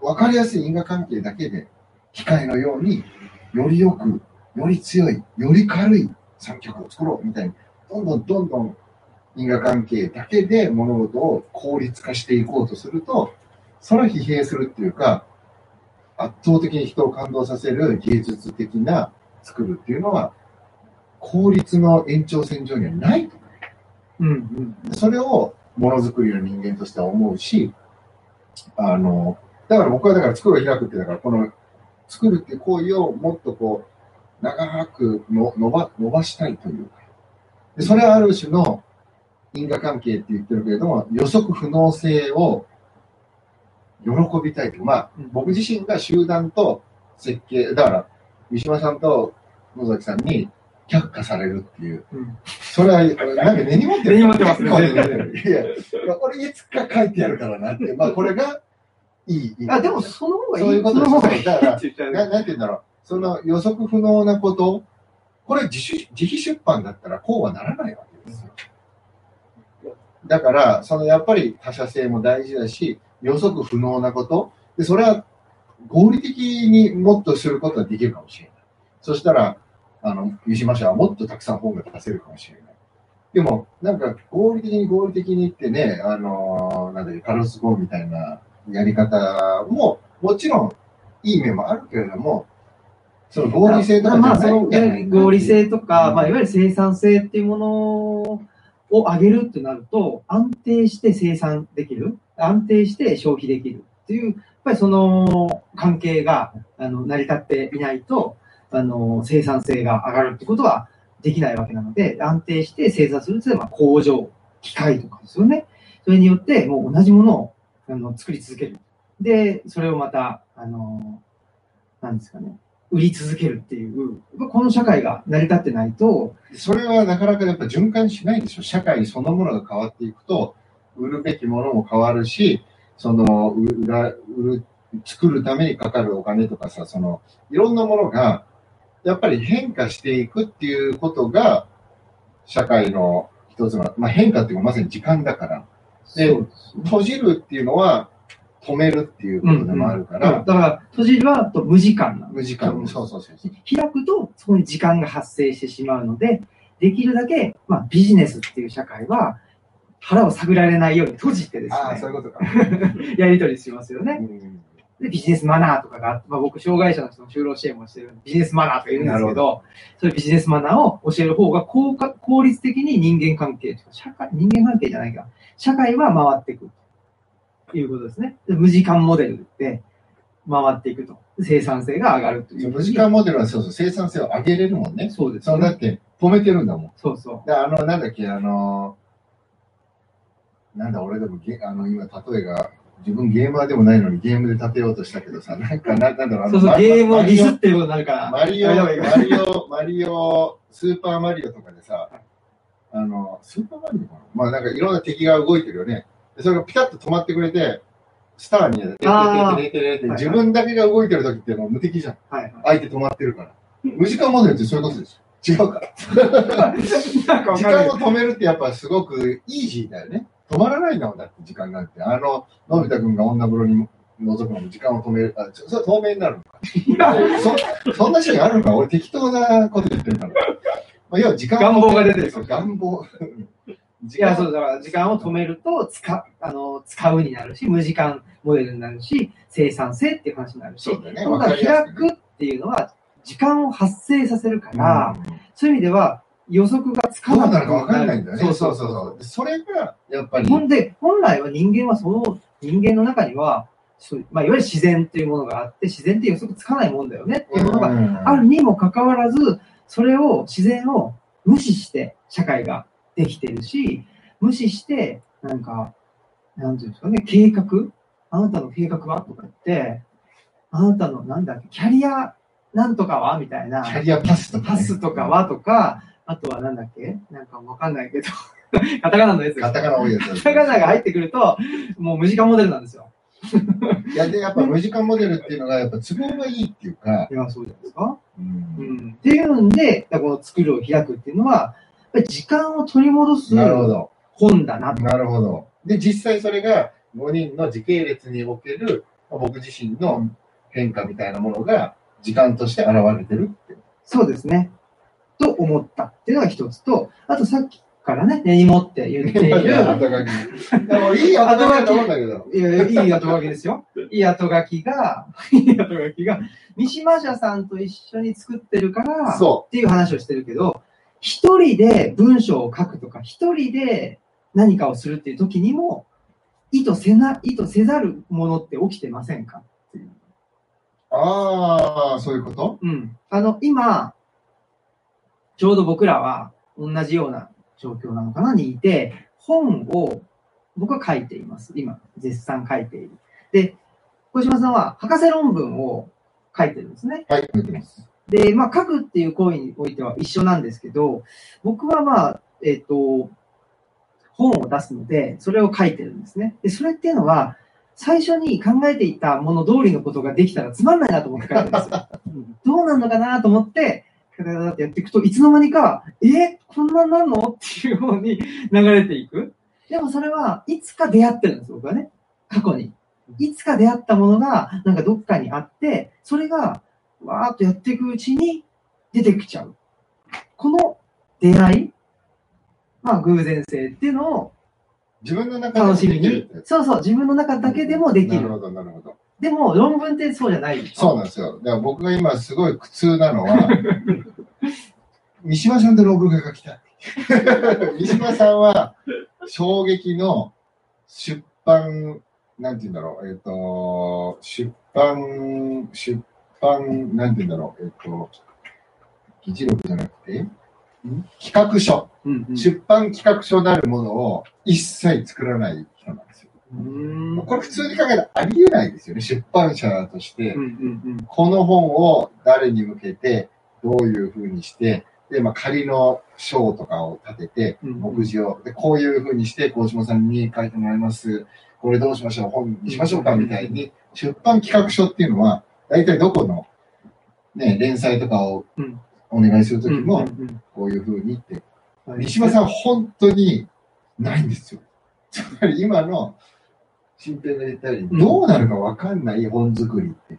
分かりやすい因果関係だけで機械のようによりよく、より強い、より軽い三脚を作ろうみたいに、どんどんどんどん因果関係だけで物事を効率化していこうとすると、それは疲弊するっていうか、圧倒的に人を感動させる芸術的な作るっていうのは、効率の延長線上にはないと。うんうんそれをものづくりの人間としては思うし、あの、だから僕はだから作るを開くって、だからこの作るっていう行為をもっとこう、長くの伸ば伸ばしたいというか。でそれはある種の因果関係って言ってるけれども、予測不能性を喜びたいと。まあ、うん僕自身が集団と設計、だから、三島さんと野崎さんに却下されるっていう。うんそれは、なんか根に持ってる。根に持ってますねいや、いや、これいつか書いてやるからなって。まあ、これがいい。いいあ、でもその方がいい。そういうことその方がいい。ですだからななんて言うんだろう。その予測不能なこと、これ自主自費出版だったらこうはならないわけですよ。だから、そのやっぱり他者性も大事だし、予測不能なこと、でそれは合理的にもっとすることができるかもしれない。そしたら、あの、三島社はもっとたくさん本が出せるかもしれない。でも、なんか合理的に合理的にってね、あのなんだっけ、カルス・ゴーンみたいなやり方も、もちろんいい面もあるけれども、その合理性とかまあ、その合理性とか、まあ、いわゆる生産性っていうものを上げるってなると、安定して生産できる、安定して消費できるっていうやっぱりその関係があの成り立っていないと、あの生産性が上がるってことはできないわけなので、安定して生産するというのは工場、機械とかですよね。それによってもう同じものをあの作り続ける。で、それをまた、あの、なんですかね、売り続けるっていう、この社会が成り立ってないと、それはなかなかやっぱ循環しないでしょ。社会そのものが変わっていくと、売るべきものも変わるし、その、売ら売る、作るためにかかるお金とかさ、その、いろんなものが、やっぱり変化していくっていうことが、社会の一つの、まあ、変化っていうかまさに時間だから。で閉じるっていうのは、止めるっていうことでもあるかうんだら、から、閉じるはと無時間なの無時間、そうそうそうそう。開くと、そこに時間が発生してしまうので、できるだけ、まあ、ビジネスっていう社会は、腹を探られないように閉じてですああ、そうね、いうことか。やり取りしますよね。うん。で、ビジネスマナーとかがあって、まあ、僕、障害者の人の就労支援もしてるビジネスマナーとか言うんですけなど、そういうビジネスマナーを教える方が効果効率的に人間関係とか、社会、人間関係じゃないか、社会は回っていくということですね。で無時間モデルで回っていくと。生産性が上がるという。無時間モデルはそうそう、生産性を上げれるもんね。そうですそうだっね。て止めてるんだもん。そうそう。で、あの、なんだっけ、あの、なんだ、俺でもゲ、あの、今、例えが、自分ゲーマーでもないのにゲームで立てようとしたけどさ、なんか、ななんだろう、あのそうそう、マゲームをディスマっていうことになるから。マリオ、マリオ、マリオ、スーパーマリオとかでさ、あの、スーパーマリオかな？まあなんかいろんな敵が動いてるよね。でそれがピタッと止まってくれて、スターにやって、あーててててててはい自分だけが動いてる時ってもう無敵じゃん。はいはい。相手止まってるから。無時間モデルってそういうことですよ。違うから。時間を止めるってやっぱすごくイージーだよね。止まらないんだもんだって時間なんて。あの、のび太くんが女風呂に覗くのも時間を止める。あ、それは透明になるのか。そそんなシーンあるのか俺適当なこと言ってるから。まあ、要は時間を願望が出てるそう願望。時いや、間そう、だから時間を止めると、使、あの、使うになるし、無時間モデルになるし、生産性っていう話になるし、そうだよね。ところがわかりやすい開くっていうのは、時間を発生させるから、そういう意味では予測がつかどうなるかわかんないんだよね。そうそうそそううそ。それが、やっぱり。ほんで、本来は人間はその人間の中には、そうまあ、いわゆる自然っていうものがあって、自然って予測つかないもんだよねっていうものががあるにもかかわらず、それを、自然を無視して社会ができてるし、無視して、なんか、なんていうんですかね、計画？あなたの計画は？とか言って、あなたのなんだっけ、キャリアなんとかは？みたいな。キャリアパスとか、ね。パスとかは？とか、あとはなんだっけ？なんかわかんないけど、カタカナのやつカタカナ多いやつだカタカナが入ってくると、もう無時間モデルなんですよ。いや、で、やっぱ無時間モデルっていうのが、やっぱ都合がいいっていうか、いや、そうじゃないですか？ううんん。っていうんで、この作るを開くっていうのは、ぱり時間を取り戻すなるほど。本だなと。なるほど。で、実際それが5人の時系列における、まあ僕自身の変化みたいなものが、時間として現れてるって。そうですね。と思ったっていうのが一つと、あとさっきからね、根に持って言っている、後書き。でもいい後書きだと思うんだけど。いやいい後書きですよ。いい後書きが、いい後書きが、三島社さんと一緒に作ってるから、そっていう話をしてるけど、一人で文章を書くとか、一人で何かをするっていう時にも、意図せな、意図せざるものって起きてませんか？っていう。う。ああ、そういうこと？うん。あの、今、ちょうど僕らは同じような状況なのかな？にいて、本を僕は書いています。今、絶賛書いている。で、小島さんは博士論文を書いてるんですね。はい、書いてます。で、まあ、書くっていう行為においては一緒なんですけど、僕はまあ、えっ、と、本を出すので、それを書いてるんですね。で、それっていうのは、最初に考えていたもの通りのことができたらつまんないなと思って書いてるんですよ。う んどうなんのかなと思って、カタカタってやっていくと、いつの間にか、えこんなんなんの？っていう方に流れていく。でもそれはいつか出会ってるんです、僕はね。過去に。いつか出会ったものが、なんかどっかにあって、それが、わーっとやっていくうちに出てきちゃう。この出会い、まあ偶然性っていうのを自分の中で楽しみにそうそう、自分の中だけでもできる。なるほど、なるほど。でも論文ってそうじゃないそうなんですよ。だから僕が今すごい苦痛なのは、三島さんで論文が書きたい。三島さんは衝撃の出版なんて言うんだろう、えっ、と、出版、出版、なんて言うんだろう、えっ、と、議事録じゃなくて、企画書、うんうん。出版企画書なるものを一切作らない人なんですよ。うーん。これ普通に考えたらありえないですよね。出版社として。この本を誰に向けて、どういうふうにして、で、まあ、仮の章とかを立てて、うん目次を、で、こういうふうにして、大島さんに書いてもらいます。これどうしましょう本にしましょうかみたいに、出版企画書っていうのは、大体どこの、ね、連載とかをうんお願いするとうん。きも、うんこういうふうにって。うん三島さん、本当にないんですよ。つまり今の、新平が言ったように、うんどうなるかわかんない本作りって。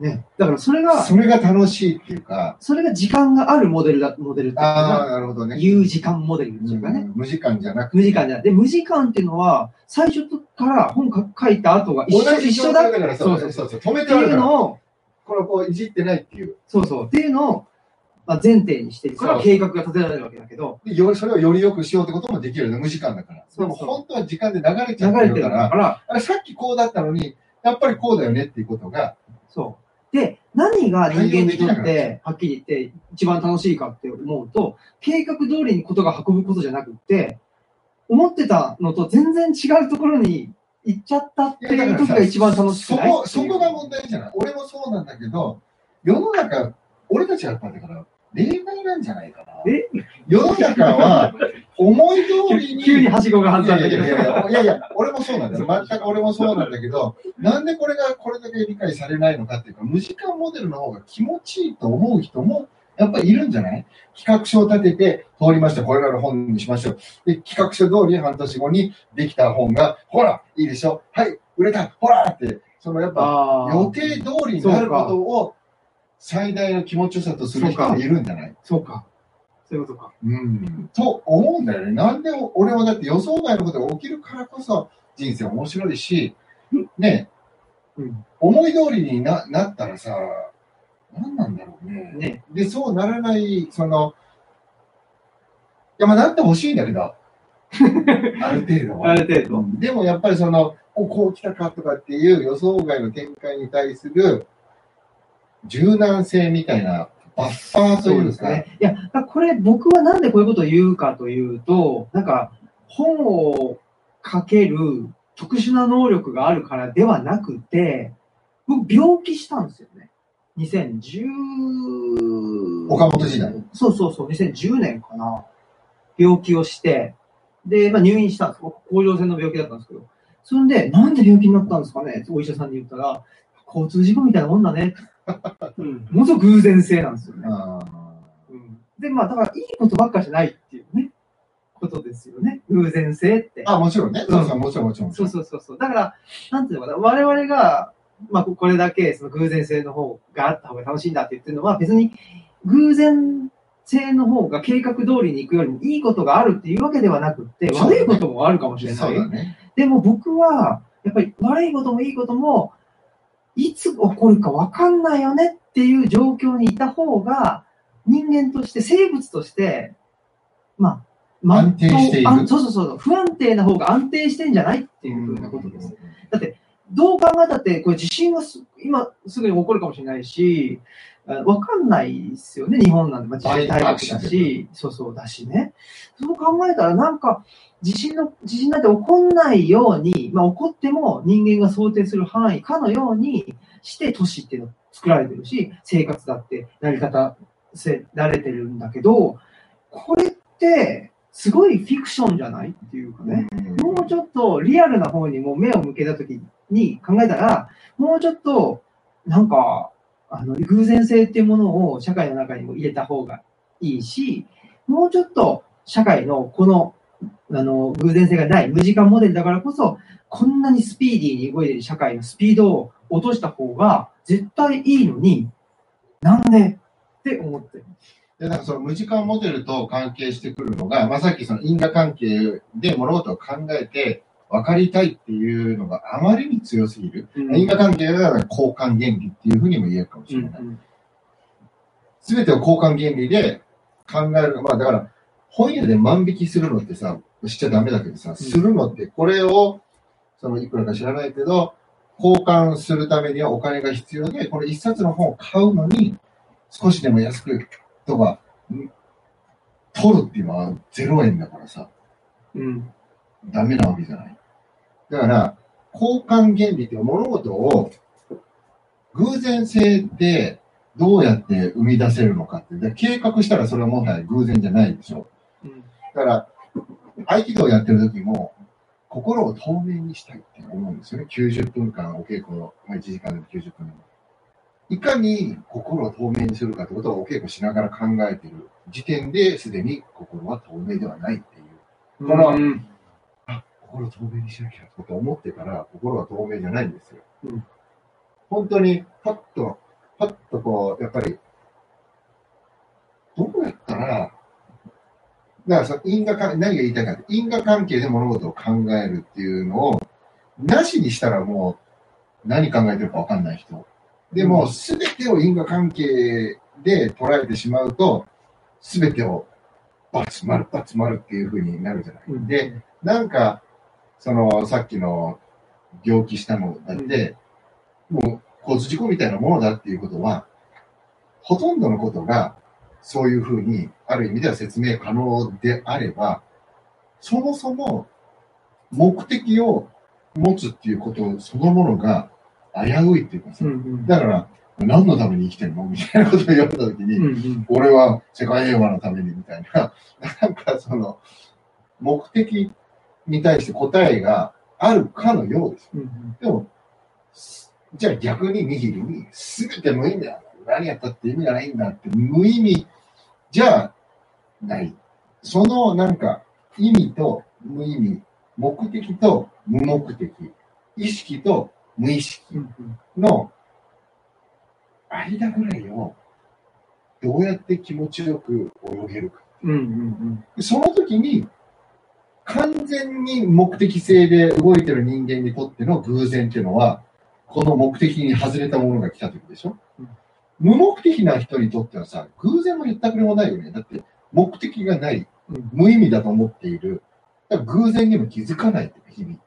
ね。だからそれが、それが楽しいっていうか、それが時間があるモデルだ、モデルっていうああ、か、なるほどね。有時間モデルっていうかね。うん無時間じゃなくて。無時間じゃない。で、無時間っていうのは、最初から本か書いた後が一緒同じ一緒だからそうそうそうそう。止めていうてあるから。のを、これをこういじってないっていう。そうそう。っていうのを、まあ、前提にしてるから計画が立てられるわけだけど、でよそれをより良くしようってこともできるよね。無時間だから。でそうそうも本当は時間で流れちゃ流れてるってるから、から、あれさっきこうだったのに、やっぱりこうだよねっていうことが、そう。で、何が人間にとって、はっきり言って、一番楽しいかって思うと、計画通りにことが運ぶことじゃなくって、思ってたのと全然違うところに行っちゃったっていう時が一番楽しくないそこ、そこが問題じゃない。俺もそうなんだけど、世の中、俺たちがやったんだから、例外なんじゃないかな。え？世の中は、思い通りに。急にはしごが外いやいれたけど。やいやいやいや、俺もそうなんだよ。全く俺もそうなんだけど、なんでこれがこれだけ理解されないのかっていうか、無時間モデルの方が気持ちいいと思う人も、やっぱりいるんじゃない？企画書を立てて、通りました、これらの本にしましょう。で、企画書通り半年後にできた本が、ほら、いいでしょ？はい、売れたほらって、そのやっぱ、あ予定通りになることを最大の気持ちよさとする人もいるんじゃない？そうか。そういうことか。うん。と思うんだよね。なんで俺はだって予想外のことが起きるからこそ人生面白いし、ね、うん。思い通りにななったらさ、何なんだろうね。ね。で、そうならない、その、いや、まあ、なってほしいんだけど、ある程度は。ある程度。でもやっぱりその、お、こう来たかとかっていう予想外の展開に対する柔軟性みたいなバッファーというか、ですね。いや、これ僕はなんでこういうことを言うかというと、なんか本を書ける特殊な能力があるからではなくて、僕病気したんですよね。2010岡本時代。そうそうそう、2010年かな。病気をして、で、まあ、入院したんです。僕甲状腺の病気だったんですけど。それで、なんで病気になったんですかね？お医者さんに言ったら、交通事故みたいなもんだね。うん。ものすごく偶然性なんですよね。あうん、で、まあ、だから、いいことばっかじゃないっていうね、ことですよね。偶然性って。あ、もちろんね。そうそう、もちろん、もちろん。そうそうそうそう。だから、なんていうのかな、我々が、まあ、ここれだけその偶然性の方があった方が楽しいんだって言ってるのは、別に偶然性の方が計画通りに行くよりもいいことがあるっていうわけではなくって、悪いこともあるかもしれない。そうだね。でも僕は、やっぱり悪いこともいいことも、いつ起こるか分かんないよねっていう状況にいた方が、人間として、生物として、まあ、ま安定しているあそうそうそう、不安定な方が安定してんじゃないっていうふうなことです。どう考えたって、これ地震がす今すぐに起こるかもしれないし、あわかんないですよね、日本なんで。まあ、地震大国だし、そうそうだしね。そう考えたら、なんか、地震の、地震なんて起こんないように、まあ起こっても人間が想定する範囲かのようにして都市っていうのを作られてるし、生活だって成り立たせられてるんだけど、これって、すごいフィクションじゃないっていうかね。もうちょっとリアルな方にも目を向けたときに考えたら、もうちょっと、なんか、あの、偶然性っていうものを社会の中にも入れた方がいいし、もうちょっと社会のこの、あの、偶然性がない無時間モデルだからこそ、こんなにスピーディーに動いてる社会のスピードを落とした方が絶対いいのに、なんで？って思ってる。で、なんかその無時間モデルと関係してくるのが、まあ、さっきその因果関係で物事を考えて分かりたいっていうのがあまりに強すぎる。因果関係は交換原理っていうふうにも言えるかもしれない。すべてを交換原理で考える。まあだから、本屋で万引きするのってさ、しちゃダメだけどさ、するのって、これをそのいくらか知らないけど、交換するためにはお金が必要で、これ一冊の本を買うのに、少しでも安くとか、ん取るっていうのは0円だからさ、うん。ダメなわけじゃない。だから、交換原理っていう物事を偶然性でどうやって生み出せるのかって、で計画したらそれはもはや偶然じゃないでしょ。うん。だから、合気道をやってる時も、心を透明にしたいって思うんですよね。90分間お稽古の、まあ、1時間でも90分でも。いかに心を透明にするかってことをお稽古しながら考えている時点ですでに心は透明ではないっていう。このうん心を透明にしなきゃとか思ってから心は透明じゃないんですよ。うん本当にパッと、パッとこう、やっぱり、どうやったら、だからその因果関何が言いたいかって、因果関係で物事を考えるっていうのを、なしにしたらもう何考えてるかわかんない人。でも、うんすべてを因果関係で捉えてしまうと、すべてをバツ丸、バツ丸っていう風になるじゃない。うんで、なんか、その、さっきの病気したのだって、もう交通事故みたいなものだっていうことは、ほとんどのことが、そういうふうに、ある意味では説明可能であれば、そもそも目的を持つっていうことそのものが危ういっていうかさ、うんうんだから、何のために生きてんの？みたいなことを言われたときに、うんうん俺は世界平和のためにみたいな、なんかその、目的に対して答えがあるかのようです。うんうんでも、すじゃあ逆にニヒルに、すべて無意味だ。何やったって意味がないんだって、無意味じゃない。そのなんか、意味と無意味、目的と無目的、意識と無意識の間ぐらいを、どうやって気持ちよく泳げるか。うんうんその時に、完全に目的性で動いてる人間にとっての偶然っていうのは、この目的に外れたものが来た時でしょ、うん無目的な人にとってはさ、偶然も言ったくれもないよね。だって、目的がない、うん無意味だと思っている。だから偶然にも気づかないって、日々。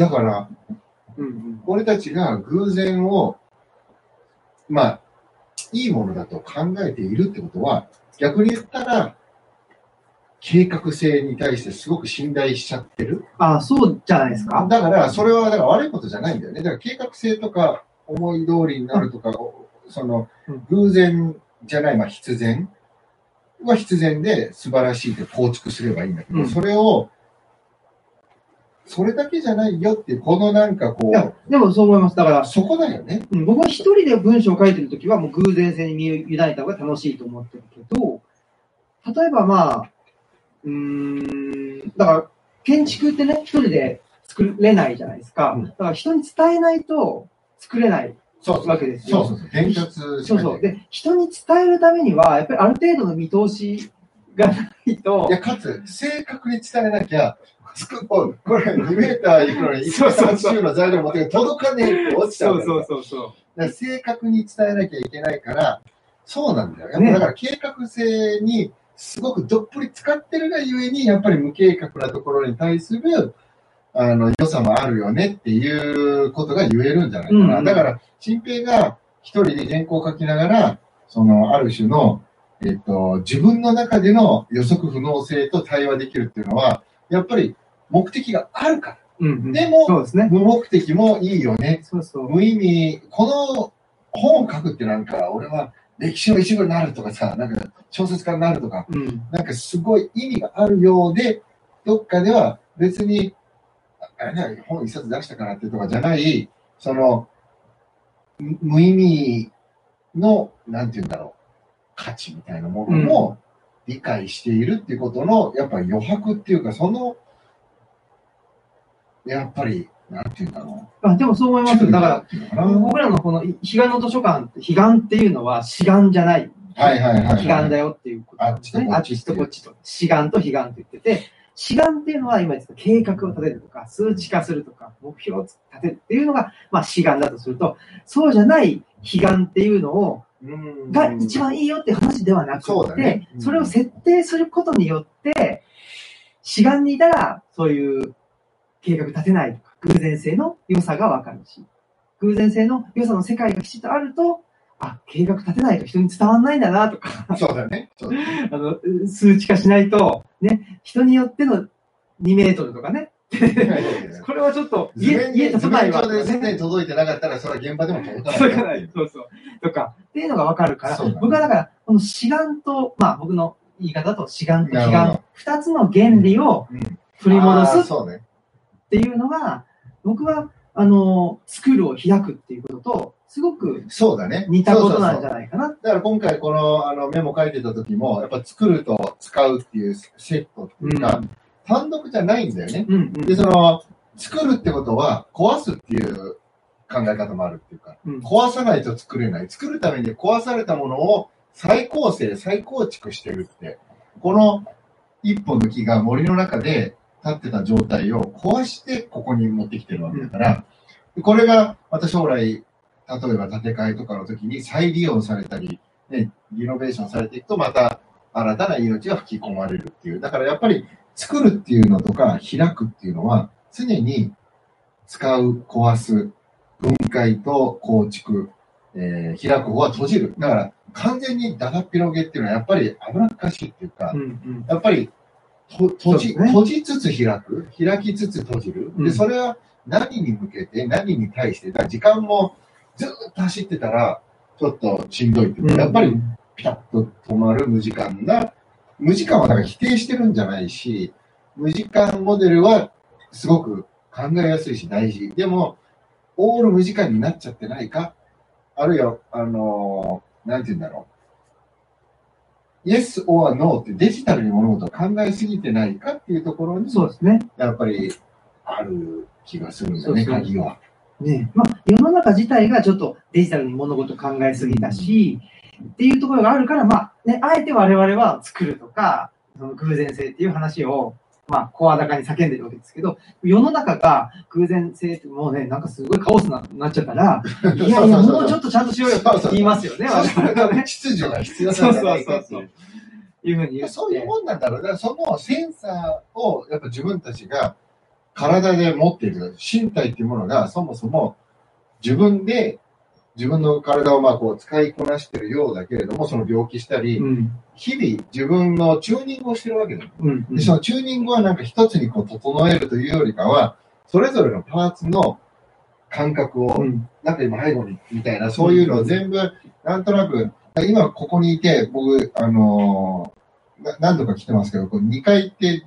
だから、うんうん俺たちが偶然を、まあ、いいものだと考えているってことは、逆に言ったら、計画性に対してすごく信頼しちゃってる。ああ、そうじゃないですか？だから、それはだから悪いことじゃないんだよね。だから計画性とか思い通りになるとか、そのうん偶然じゃない、まあ必然は必然で素晴らしいって構築すればいいんだけど、うんそれを、それだけじゃないよっていう、このなんかこいや、でもそう思います。だからう、、そこだよね。うん僕は一人で文章を書いてるときはもう偶然性に身を委ねた方が楽しいと思ってるけど、例えばまあ、うーん、だから建築ってね、一人で作れないじゃないですか。うんだから人に伝えないと作れないそうわけですよ。そうそうそう。伝達しそうそう。で、人に伝えるためには、やっぱりある程度の見通しがないとい、や、かつ、正確に伝えなきゃ、ここれ2メーターいくのに、1そうそうそう80の材料持って届かねえって落ちちゃうんだよそうそう。だから正確に伝えなきゃいけないから、そうなんだよ。やっぱねだから計画性にすごくどっぷり使ってるがゆえに、やっぱり無計画なところに対する、あの、良さもあるよねっていうことが言えるんじゃないかな。うんうんだから、新平が一人で原稿を書きながら、その、ある種の、えっと、自分の中での予測不能性と対話できるっていうのは、やっぱり目的があるから。うんうんでもそうですね。無目的もいいよねそうそう。無意味、この本を書くってなんか、俺は歴史の一部になるとかさ、なんか小説家になるとか、うん。なんかすごい意味があるようで、どっかでは別に、あれね、本一冊出したからってとかじゃない、その、む無意味の、なんて言うんだろう、価値みたいなものも理解しているっていうことの、やっぱり余白っていうか、その、やっぱり、なんて言うんだろう。あでもそう思いますよ。だから、僕らのこの彼岸の図書館って、彼岸っていうのは志願じゃない。はいはいはいはい彼岸だよっていうことですね。ああっっちとこっちちと。志願と彼岸って言ってて、志願っていうのは今言った計画を立てるとか、数値化するとか、目標を立てるっていうのが、まあ志願だとすると、そうじゃない彼岸っていうのを、うんが一番いいよって話ではなくて、そうだねうんそれを設定することによって、志願にいたら、そういう計画立てないとか、偶然性の良さがわかるし、偶然性の良さの世界がきちっとあると、あ、計画立てないと人に伝わんないんだなとか、そうだね。そうだね あの、数値化しないと、ね、人によっての2メートルとかね、これはちょっと図家、家面で、図立たないね。すでに届いてなかったら、それは現場でも届かない。届かない。そうそう。とか、っていうのがわかるから、ね僕はだから、この志願と、まあ僕の言い方だと志願と悲願二つの原理をうん振り戻あーすっそうね。ていうのが、僕は、あの、スクールを開くっていうことと、すごくそうだね。似たことなんじゃないかな。だから今回このあのメモ書いてた時も、やっぱ作ると使うっていうセットっていうか、単独じゃないんだよね。うんうんで、その、作るってことは壊すっていう考え方もあるっていうか、うん壊さないと作れない。作るために壊されたものを再構成、再構築してるって。この一本の木が森の中で立ってた状態を壊してここに持ってきてるわけだから、これがまた将来、例えば建て替えとかの時に再利用されたり、ね、リノベーションされていくとまた新たな命が吹き込まれるっていう。だからやっぱり作るっていうのとか開くっていうのは常に使う、壊す、分解と構築、えー開く方は閉じる。だから完全にだだっ広げっていうのはやっぱり危なっかしいっていうか、うんうんやっぱりと閉じ、ね閉じつつ開く、開きつつ閉じる？で、うんそれは何に向けて、何に対して、だ時間もずっと走ってたら、ちょっとしんどいってやっぱりピタッと止まる無時間が、無時間はだから否定してるんじゃないし、無時間モデルはすごく考えやすいし大事。でも、オール無時間になっちゃってないか？あるいは、あのーなんて言うんだろう？Yes or No ってデジタルに物事を考えすぎてないかっていうところに、そうですね。やっぱりある気がするんだね、鍵は。ねまあ、世の中自体がちょっとデジタルに物事を考えすぎたし、っていうところがあるから、まあ、ね、あえて我々は作るとか、その偶然性っていう話を、まあ、声高に叫んでるわけですけど、世の中が偶然性ってもうね、なんかすごいカオスななっちゃったら、い やいや、そうそうそうもうちょっとちゃんとしようよって言いますよね、そうそう我々はね。秩序が必要なんじゃないかっていう。いうふうに言って。そういうもんなんだろう。だからそのセンサーをやっぱ自分たちが体で持っている。身体っていうものがそもそも自分で自分の体をまあこう使いこなしてるようだけれども、その病気したり、うん。日々自分のチューニングをしてるわけだよ。うん。うんで、そのチューニングはなんか一つにこう整えるというよりかは、それぞれのパーツの感覚をうん。なんか今背後にみたいな、そういうのを全部、なんとなく、今ここにいて、僕、あのーな何度か来てますけど、こう2階って、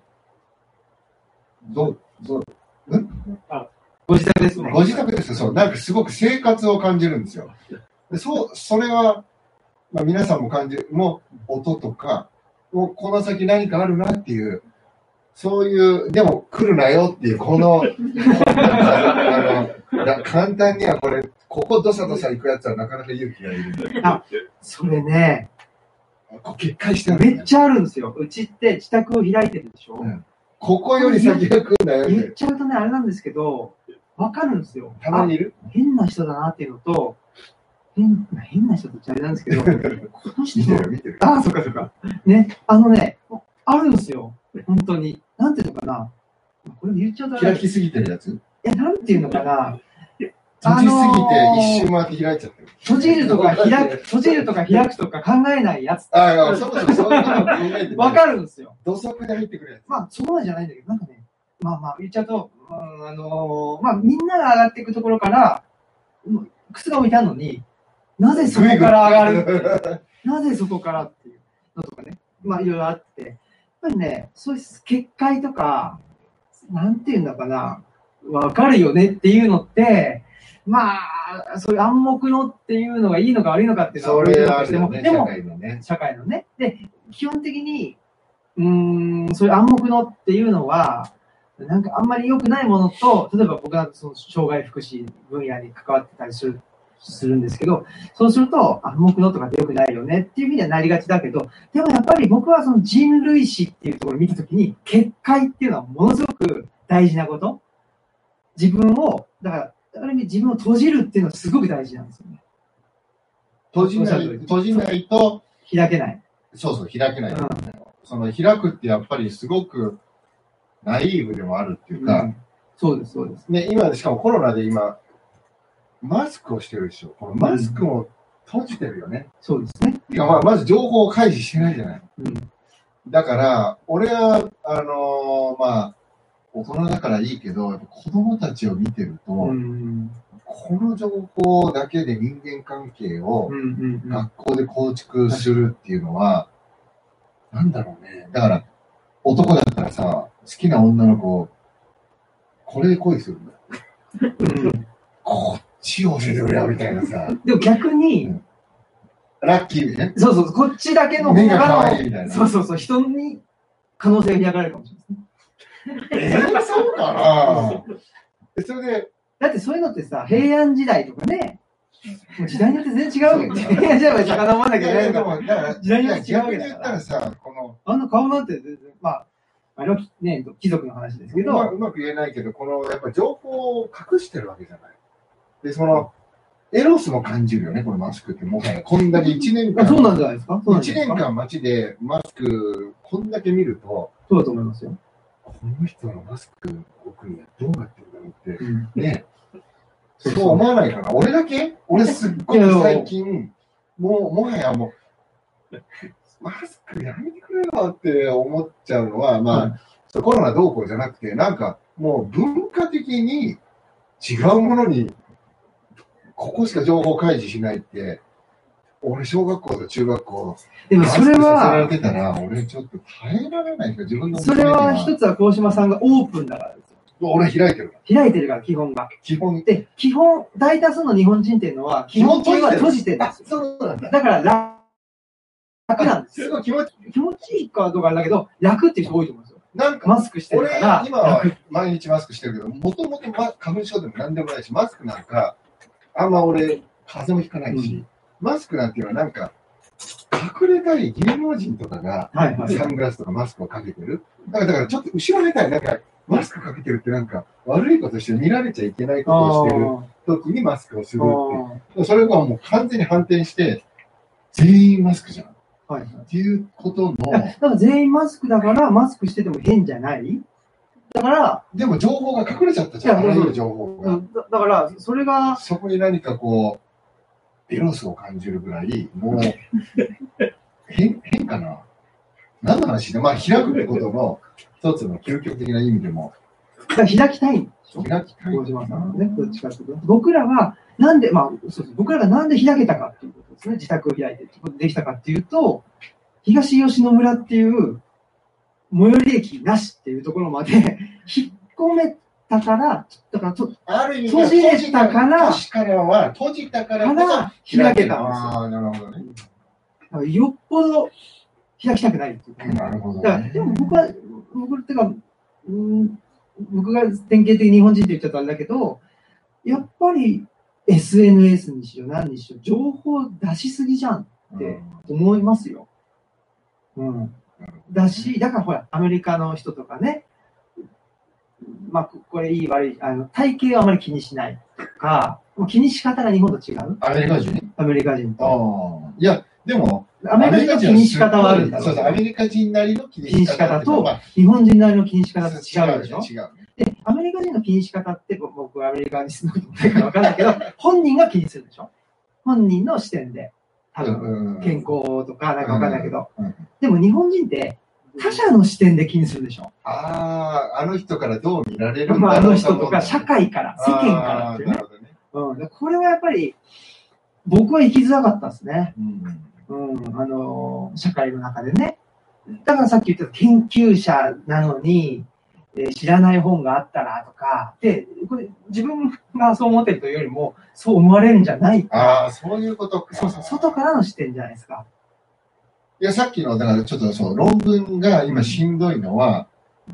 ど、ど、ご自宅ですね。ご自宅ですよそう。なんかすごく生活を感じるんですよ。でそう、それは、まあ、皆さんも感じる、もう音とか、もうこの先何かあるなっていう、そういう、でも来るなよっていう、この、あの、な簡単にはこれ、ここどさどさ行くやつはなかなか勇気がいるんだけど。それね、こう決壊してめっちゃあるんですよ。うちって自宅を開いてるでしょ、うんここより先が来るんだよっ。言ってちゃうとね、あれなんですけど、わかるんですよ。たまにいる？あ変な人だなっていうのと、変変な人ってあれなんですけど、この人見てる見てる。ああ、そっかそっか。ね、あのね、あるんですよ。本当に。なんていうのかな。これ言っちゃうとあれ開きすぎてるやつ？いや、なんていうのかな。閉じすぎてあのー一周回って開いちゃってる。閉じるとか開く、閉じるとか開くとか考えないやつ。ああ、そもそもそういうの考えて わかるんですよ。土足で入ってくるやつ。まあ、そこまでじゃないんだけど、なんかね、まあまあ、言っちゃうと、うん、あのーまあ、みんなが上がっていくところから、うん靴が置いてあるのに、なぜそこから上がる なぜそこからっていうのとかね、まあ、いろいろあって、やっぱりね、そういう結界とか、なんていうんだかな、わかるよねっていうのって、まあ、そういう暗黙のっていうのがいいのか悪いのかっていうのはそ置いとしても、あるよね、でも、社会のね。社会のね。で、基本的に、うーん、そういう暗黙のっていうのは、なんかあんまり良くないものと、例えば僕はその障害福祉分野に関わってたりする、するんですけど、そうすると暗黙のとかって良くないよねっていうふうにはなりがちだけど、でもやっぱり僕はその人類史っていうところを見たときに、結界っていうのはものすごく大事なこと。自分を、だから、ある意味自分を閉じるっていうのはすごく大事なんですよね。閉じない、閉じないと、開けない。そうそう、開けない。うんその開くってやっぱりすごくナイーブでもあるっていうか、そうです、そうです。ね、今、しかもコロナで今、マスクをしてるでしょ。このマスクも閉じてるよね。そうですね。いやまあ、まず情報を開示してないじゃない。うん。だから、俺は、あのーまあ、大人だからいいけど、子供たちを見てると、うん。この情報だけで人間関係をうん。うん。うん。学校で構築するっていうのは、なんだろうね。だから、男だったらさ、好きな女の子、これで恋するんだ。うんこっちを教えてくれよ、みたいなさ。でも逆に、ラッキーでね。そうそう、こっちだけの方目が可が愛いみたいな。そうそうそう、人に可能性が開かれるかもしれないですね。えー、そうかなえそれで、だってそういうのってさ、平安時代とかね、もう時代によって全然違うわけど、平安時代まで遡らなきゃいけないから、でも、だから、時代によって違うわ逆に言けだからったらさ、この、あの顔なんて全然、まあ、あれはね、貴族の話ですけど、うまく言えないけど、この、やっぱ情報を隠してるわけじゃない。で、その、エロスも感じるよね、このマスクって、もはや。こんだけ1年間、あそうなんじゃないですか？そうなんじ1ゃないですか？年間街でマスク、こんだけ見ると、そうだと思いますよ。この人のマスクを置くにはどうなってるんだろうって、うん。ね、そう思わないかな。俺だけ？俺すっごく最近、もう、もはやもう、マスクやめてくれよって思っちゃうのは、まあ、コロナどうこうじゃなくて、なんかもう文化的に違うものに、ここしか情報開示しないって、俺、小学校と中学校、でもそれは、てたら、俺ちょっと耐えられない自分のそれは一つは鴻島さんがオープンだからですよ。俺開いてるから。開いてるから、基本が。基本、で、基本、大多数の日本人っていうのは、基本的には閉じてるんですよ。そうなんだ。だから楽、楽なんです。ごい気持ち、気持ちいいかどうかあれだけど、楽っていう人多いと思うんですよ。なんか、マスクしてる俺から、、今は楽。毎日マスクしてるけど、もともと花粉症でも何でもないし、マスクなんか、あんま俺、風邪もひかないし、うんマスクなんていうのはなんか、隠れたい芸能人とかが、はいはい。サングラスとかマスクをかけてる。だから、だからちょっと後ろめたい。なんか、マスクかけてるってなんか、悪いことして見られちゃいけないことをしてる時にマスクをするって。それがもう完全に反転して、全員マスクじゃん。っはいはい。ていうことの、だから全員マスクだから、マスクしてても変じゃない？だから、でも情報が隠れちゃったじゃん。あいやらゆる情報が。うんだだから、それが、そこに何かこう、エロスを感じるぐらい、もう、変、変かな？何の話？でまあ、開くってことの一つの究極的な意味でも、開きたいんでしょ開き。島さんね、どっちかというと。僕らは、なんで、まあ、そう、僕らがなんで開けたかっていうことですね。自宅を開いてできたかっていうと、東吉野村っていう、最寄り駅なしっていうところまで引っ込めたから、だからと、ある意味閉じたから閉じからは、閉じたからこそ開けたんですよ。ああ、なるほどね。だからよっぽど開きたくないっていうかなるほどだから。でも僕は、僕っていうか、うん、僕が典型的日本人って言っちゃったらあれだけど、やっぱり SNS にしろ何にしろ情報出しすぎじゃんって思いますよ。うん。だし、だからほら、アメリカの人とかね、まあ、これいい悪い、あの、体型はあまり気にしないとか、もう気にし方が日本と違う。アメリカ人？アメリカ人あと。あ。いや、でも、アメリカ人の気にし方はあるんだろそうそう、アメリカ人なりの気気にし方とまあ日本人なりの気にし方って違うでしょ違う。で、アメリカ人の気にし方って、ぼ僕はアメリカに住んだことないから分かんないけど、本人が気にするでしょ本人の視点で。多分、うん健康とかなんか分かんないけど。うんでも日本人って、他者の視点で気にするでしょああ、あの人からどう見られるまあ、あの人とか、社会から、世間からっていうねね。うん。でこれはやっぱり、僕は生きづらかったですね。うんうん。あのー社会の中でね。だからさっき言った研究者なのに、えー知らない本があったらとか、で、これ自分がそう思ってるというよりも、そう思われるんじゃないか。ああ、そういうことか。そうそう、外からの視点じゃないですか。いや、さっきの、だからちょっとそう、論文が今しんどいのは、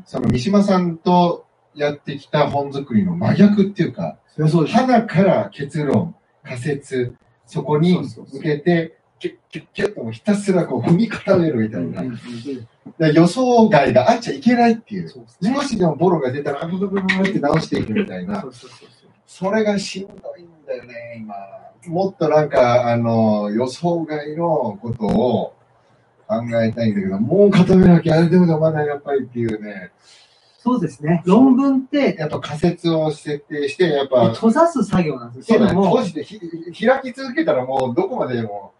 その三島さんとやってきた本作りの真逆っていうか、そりゃそう。花から結論、仮説、そこに向けて、キュッキュッキュッともうひたすらこう踏み固めるみたいな。予想外があっちゃいけないっていう。そうですね。少しでもボロが出たら、あブブブブブって直していくみたいなそ。うそうそうそう。それがしんどいんだよね、今。もっとなんか、あの、予想外のことを考えたいんだけど、もう固めなきゃ、あれでもまだやっぱりっていうね。そうですね。論文って、やっぱ仮説を設定して、やっぱ、閉ざす作業なんですそうだね、けども閉、じてひ開き続けたらもうどこまでも、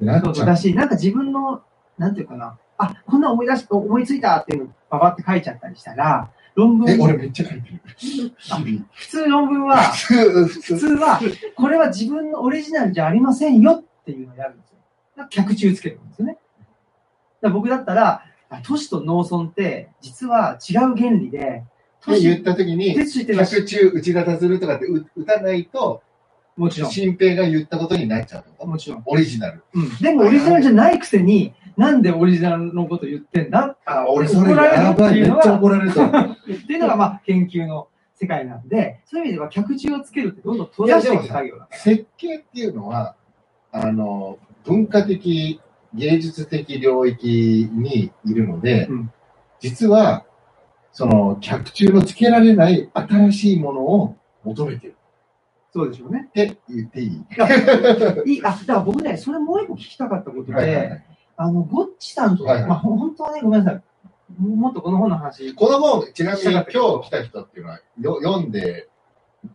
なっちゃう。だし、なんか自分の、なんていうかな、あ、こんな思い出し、思いついたっていうのをババって書いちゃったりしたら、論文え、、俺めっちゃ書いてる。普通論文は、普通、は、これは自分のオリジナルじゃありませんよっていうのをやるんですよ。だから脚注つけるんですよね。だ僕だったら、あ都市と農村って、実は違う原理で、都って言っ市、たときに、客中内型するとかって打打たないと、もちろん、新平が言ったことになっちゃうと？もちろん。オリジナル。うん。でもオリジナルじゃないくせに、なんでオリジナルのこと言ってんだ？あ、俺それやばいめっちゃ怒られた。っていうのが、まあ、研究の世界なんで、そういう意味では脚注をつけるってどんどん閉ざしていく作業だから。設計っていうのは、あの、文化的、芸術的領域にいるので、うん実は、その、客中のつけられない新しいものを求めてるそうでしょうね。って言っていい？い やいいあ、だから僕ね、それもう一個聞きたかったことで、はいはいはいあの、ゴッチさんと、はいはいまあ、ほ本当はね、ごめんなさい。もっとこの本の話。この本、ちなみに今日来た人っていうのは、よ読んで、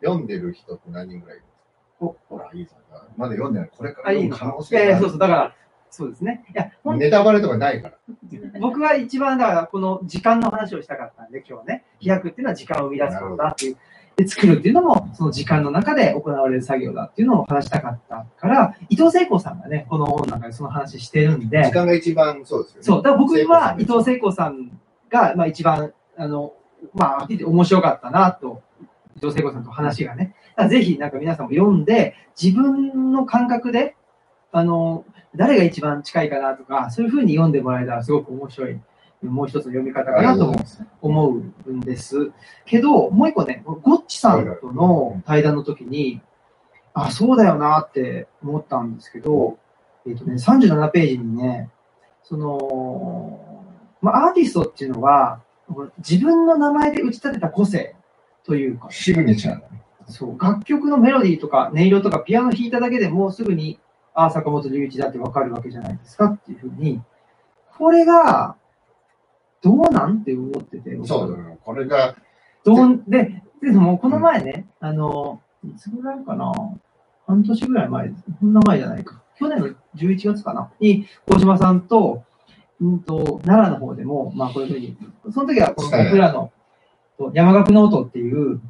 読んでる人って何人ぐらい？いるんですかほら、いいさんが。まだ読んでない。これからあ、いい読む可能のいやいや、性がある。そうそう、だから、そうですね。いや、ネタバレとかないから。僕は一番、だから、この時間の話をしたかったんで、今日はね、飛躍っていうのは時間を生み出すことだっていう。で、作るっていうのも、その時間の中で行われる作業だっていうのを話したかったから、伊藤聖子さんがね、この本の中でその話してるんで、時間が一番そうですよね。そう、だから僕は伊藤聖子さんが、まあ一番、あの、まあ、面白かったなと、伊藤聖子さんと話がね。ぜひ、なんか皆さんも読んで、自分の感覚で、あの、誰が一番近いかなとか、そういうふうに読んでもらえたらすごく面白い、もう一つの読み方かなとも思うんです。けど、もう一個ね、ゴッチさんとの対談の時に、あ、そうだよなって思ったんですけど、えっ、とね、37ページにね、その、まあ、アーティストっていうのは、自分の名前で打ち立てた個性というか、シグネチャーだね。そう、楽曲のメロディーとか音色とかピアノ弾いただけでもうすぐに、ああ、坂本龍一だってわかるわけじゃないですかっていうふうに、これが、どうなんて思ってて。そうだね。これが、どう、で、でもこの前ね、あの、いつぐらいかな？半年ぐらい前です。こんな前じゃないか。去年の11月かな？に、小島さんと、うんと、奈良の方でも、まあこういうふうに、その時はこの僕らの、山岳ノートっていう、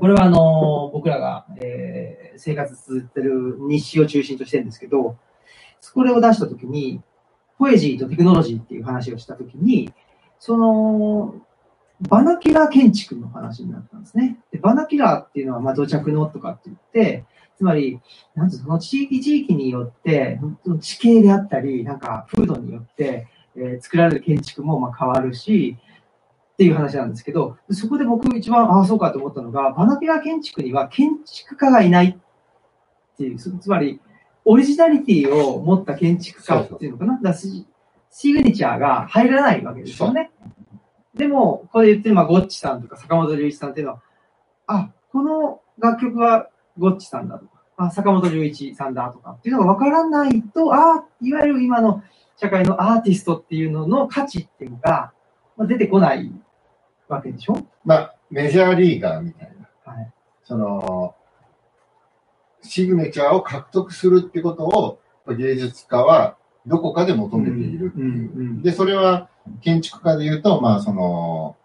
これはあの、僕らが、えー生活続いてる日誌を中心としてるんですけど、これを出したときに、ポエジーとテクノロジーっていう話をしたときに、その、バナキュラー建築の話になったんですね。でバナキュラーっていうのは、まあ、土着のとかって言って、つまり、なんていうのその地域地域によって、その地形であったり、なんか風土によって、えー作られる建築もまあ変わるし、っていう話なんですけど、そこで僕一番、ああ、そうかと思ったのが、バナキュラー建築には建築家がいないっていう、つまり、オリジナリティを持った建築家っていうのかな？だからシシグニチャーが入らないわけですよね。でも、これ言ってる、まあ、ゴッチさんとか坂本龍一さんっていうのは、あ、この楽曲はゴッチさんだとか、あ、坂本龍一さんだとかっていうのが分からないと、あ、いわゆる今の社会のアーティストっていうのの価値っていうのが、まあ、出てこないわけでしょ？まあ、メジャーリーガーみたいな。はい。その、シグネチャーを獲得するってことを、芸術家はどこかで求めているっていう。うんうんで、それは建築家で言うと、まあ、その、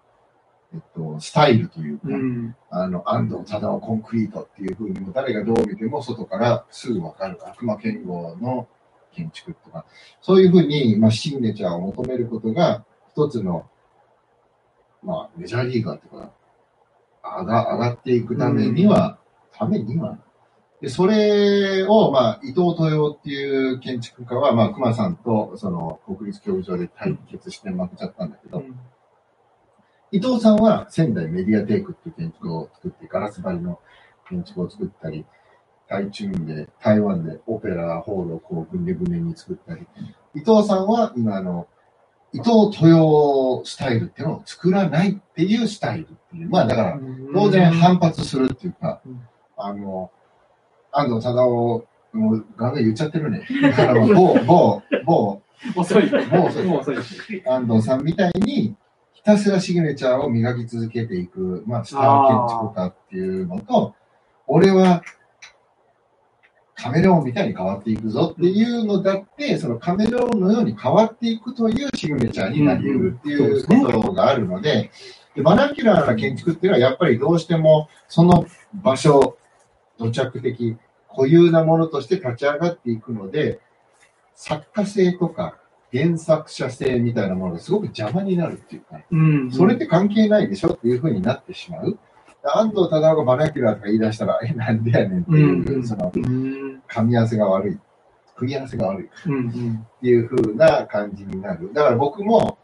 えっと、スタイルというか、うん。あの、安藤忠雄コンクリートっていうふうにも誰がどう見ても外からすぐわかる悪魔剣豪の建築とか、そういうふうに、まあ、シグネチャーを求めることが一つの、まあ、メジャーリーガーとか、上が上がっていくためには、ためには、で、それを、まあ、伊藤豊夫っていう建築家は、まあ、熊さんと、その、国立競技場で対決して負けちゃったんだけど、伊藤さんは仙台メディアテイクっていう建築を作って、ガラス張りの建築を作ったり、台中で、台湾でオペラホールをこう、ぐねぐねに作ったり、伊藤さんは今あの、伊藤豊スタイルっていうのを作らないっていうスタイルっていう。まあだから、当然反発するっていうかうん、あの、安藤忠雄、もうガンガン言っちゃってるね。だから某、某、某、遅い。もう遅いもう遅い。安藤さんみたいに、一たすらシグネチャーを磨き続けていく、まあ、スター建築家っていうのと、俺はカメレオンみたいに変わっていくぞっていうのだって、そのカメレオンのように変わっていくというシグネチャーになり得るっていうことがあるので、でバナキュラーな建築っていうのはやっぱりどうしてもその場所、土着的、固有なものとして立ち上がっていくので、作家性とか原作者性みたいなものがすごく邪魔になるっていうか、うん。それって関係ないでしょっていうふうになってしまう。安藤忠雄がバナキュラーとか言い出したら、え、なんでやねんっていう、うんその、うん。噛み合わせが悪い。組み合わせが悪いっうん。うん。ていう風な感じになる。だから僕も、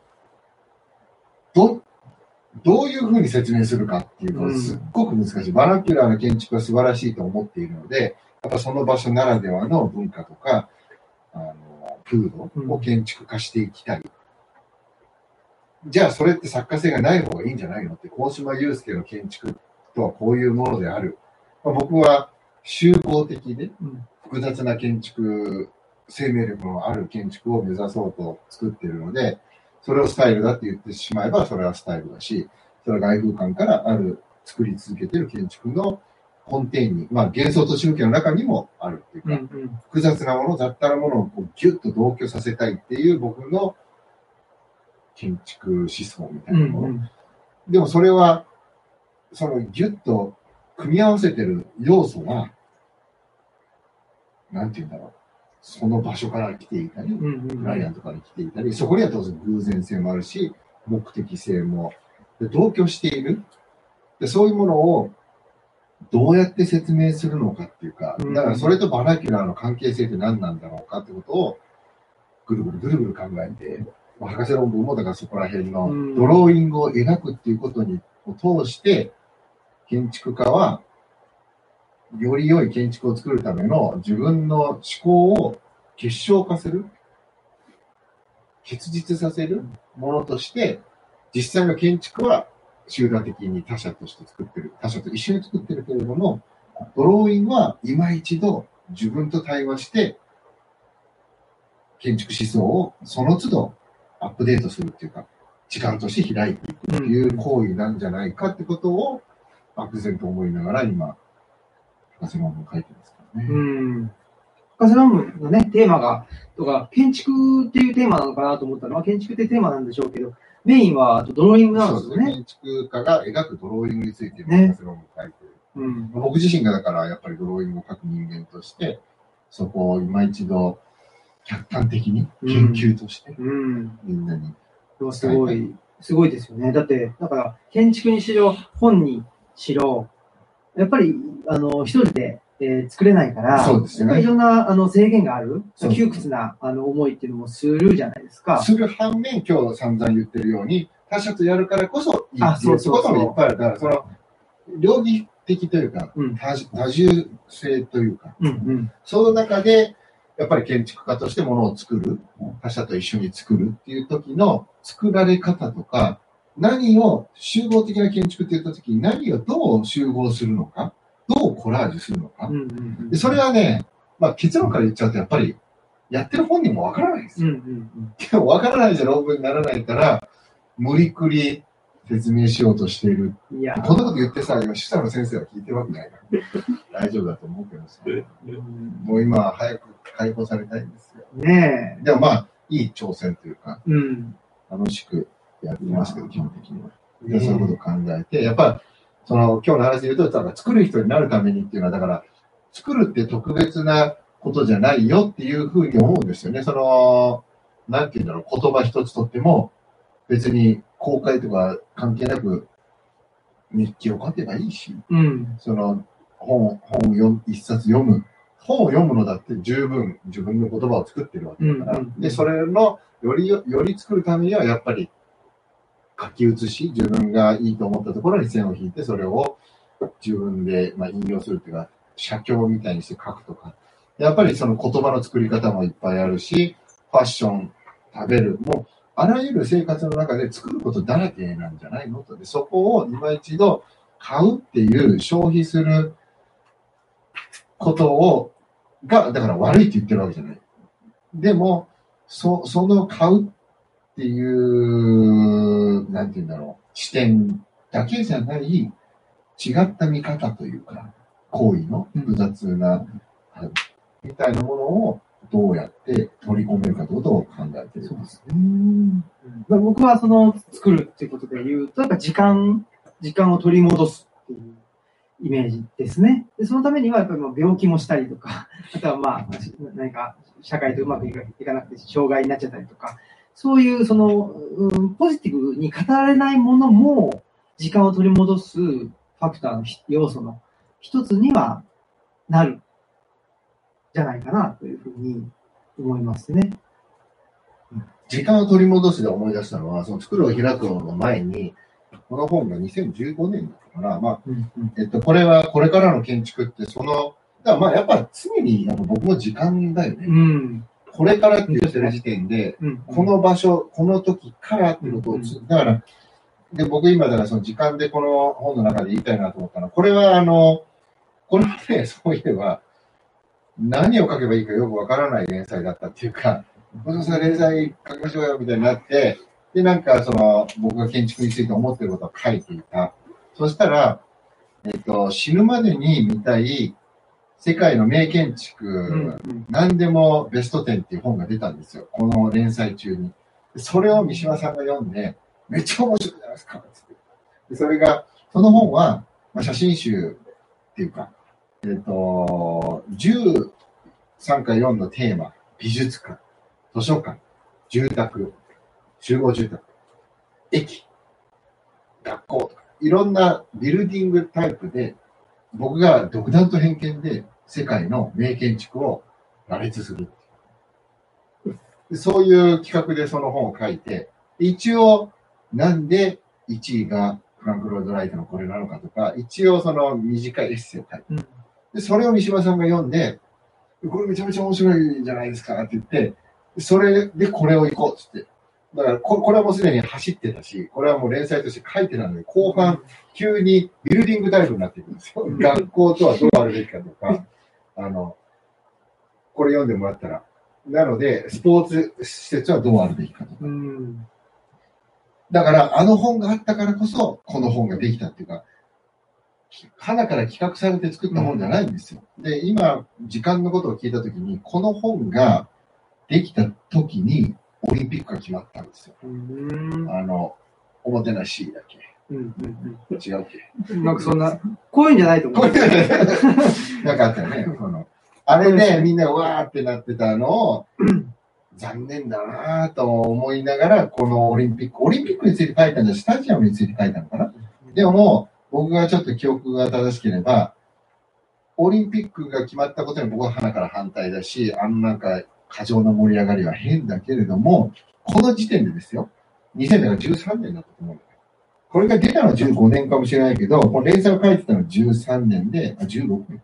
ど、どういう風に説明するかっていうのはすっごく難しい。バナキュラーの建築は素晴らしいと思っているので、やっぱその場所ならではの文化とか、あの、風土を建築化していきたい。じゃあそれって作家性がない方がいいんじゃないのって、大島祐介の建築とはこういうものである。まあ、僕は集合的でうん複雑な建築、生命力のある建築を目指そうと作っているので、それをスタイルだって言ってしまえば、それはスタイルだし、それは外空間からある、作り続けている建築の根底に、まあ幻想と宗教の中にもあるっていうか、うん。うん。複雑なもの、雑多なものをこうギュッと同居させたいっていう僕の建築思想みたいなもの。うん。でもそれは、そのギュッと組み合わせてる要素が、なんて言うんだろう。その場所から来ていたり、うん。クライアントから来ていたり、そこには当然偶然性もあるし、目的性も、で同居しているで。そういうものをどうやって説明するのかっていうか、うんだからそれとバナキュラーの関係性って何なんだろうかってことを、ぐるぐるぐるぐる考えて、まあ博士論文もだからそこら辺のうんドローイングを描くっていうことにを通して、建築家は、より良い建築を作るための自分の思考を結晶化する、結実させるものとして、実際の建築は集団的に他者として作ってる、他者と一緒に作ってるけれども、ドローインは今一度自分と対話して、建築思想をその都度アップデートするっていうか、時間として開いていくっていう行為なんじゃないかってことを漠然と思いながら今、書いてますからね。うん。博士論文のね、テーマが、とか、建築っていうテーマなのかなと思ったら、まあ、建築ってテーマなんでしょうけど、メインはドローイングなんですよね。建築家が描くドローイングについてね博士論文を書いてる。うん。僕自身がだからやっぱりドローイングを描く人間として、そこを今一度客観的に研究としてうん。みんなに、すごい、すごいですよね。だって、だから、建築にしろ、本にしろ、やっぱり、あの、一人で、えー作れないから、そうですよねやっぱりいろんなあの制限がある、窮屈なあの思いっていうのもするじゃないですか。する反面今日散々言ってるように、他者とやるからこそいいあっていうこともいっぱいある。だからその、両義的というか、うん。多多重性というか、うんうん。その中で、やっぱり建築家としてものを作る、他者と一緒に作るっていう時の作られ方とか、何を集合的な建築って言った時に何をどう集合するのか、どうコラージュするのかうん。うんでそれはね、まあ結論から言っちゃうとやっぱりやってる本人もわからないんですよ。うんうんでもわからないじゃ論文にならないから、無理くり説明しようとしている。うん。いや、こんなこと言ってさ、今、主査の先生は聞いてるわけないから。大丈夫だと思うけどさ。うんもう今、早く解放されたいんですよ。ねでもまあ、いい挑戦というか、え。うん。楽しくやってますけど、基本的には。そういうことを考えて、やっぱ、その、今日の話で言うと、だから作る人になるためにっていうのは、だから、作るって特別なことじゃないよっていうふうに思うんですよね。その、なんて言うんだろう、言葉一つとっても、別に公開とか関係なく、日記を書けばいいし、うん。その、本、本を読む、一冊読む。本を読むのだって十分自分の言葉を作ってるわけだから。うんうんで、それの、より、より作るためには、やっぱり、書き写し、自分がいいと思ったところに線を引いて、それを自分で、まあ、引用するっていうか、写経みたいにして書くとか。やっぱりその言葉の作り方もいっぱいあるし、ファッション、食べる、もう、あらゆる生活の中で作ることだらけなんじゃないのと。で、そこを今一度買うっていう消費することを、が、だから悪いって言ってるわけじゃない。でも、そ、その買うっっていう、なんて言うんだろう、視点だけじゃない、違った見方というか、行為の複雑な、はいみたいなものをどうやって取り込めるかということを考えていです。まあ僕はその作るっていうことで言うと、やっぱ時間、時間を取り戻すっていうイメージですね。でそのためにはやっぱり病気もしたりとか、あとはまあ何か社会とうまくいかなくて障害になっちゃったりとか、そういうその、うん、ポジティブに語られないものも時間を取り戻すファクターのひ要素の一つにはなるじゃないかなというふうに思いますね。時間を取り戻すで思い出したのは、その作るを開くの前に、この本が2015年だったかな。まあ、うんうんえっと、これはこれからの建築って、その、だからまあやっぱ常にやっぱ僕も時間だよね。うんこれからって言ってる時点で、うんこの場所、この時からっていうことをつ、だから、で、僕今だからその時間でこの本の中で言いたいなと思ったのは、これはあの、これはね、そういえば、何を書けばいいかよくわからない連載だったっていうか、小島さん連載書きましょうよみたいになって、で、なんかその、僕が建築について思ってることを書いていた。そしたら、えっと、死ぬまでに見たい世界の名建築、うんうん何でもベスト10っていう本が出たんですよ。この連載中に。でそれを三島さんが読んで、めっちゃ面白いじゃないですか。でそれが、その本は、まあ、写真集っていうか、えっ、と、13か4のテーマ、美術館、図書館、住宅、集合住宅、駅、学校とか、いろんなビルディングタイプで、僕が独断と偏見で世界の名建築を羅列するそういう企画でその本を書いて、一応、なんで1位がフランク・ロイド・ライトのこれなのかとか、一応その短いエッセイを書いて、うんで、それを三島さんが読んで、これめちゃめちゃ面白いじゃないですかって言って、それでこれを行こうって言って。だからこ、これはもうすでに走ってたし、これはもう連載として書いてたので、後半、急にビルディングタイプになっていくんですよ。学校とはどうあるべきかとか、あの、これ読んでもらったら。なので、スポーツ施設はどうあるべきかとか。うんだから、あの本があったからこそ、この本ができたっていうか、花から企画されて作った本じゃないんですよ。で、今、時間のことを聞いたときに、この本ができたときに、オリンピックが決まったんですよ。うん。あの、おもてなしだっけ。うん違うっけ？うんなんかそんな、こういうんじゃないと思う。なんかあったよね。そのあれでみんなわーってなってたのを、残念だなぁと思いながら、このオリンピック、オリンピックについて書いたんじゃ、スタジアムについて書いたのかな？でも、僕がちょっと記憶が正しければ、オリンピックが決まったことに僕は鼻から反対だし、あのなんか過剰な盛り上がりは変だけれども、この時点でですよ、2013年だったと思うんだよ。これが出たのは15年かもしれないけど、この連載を書いてたのは13年で、あ、16年。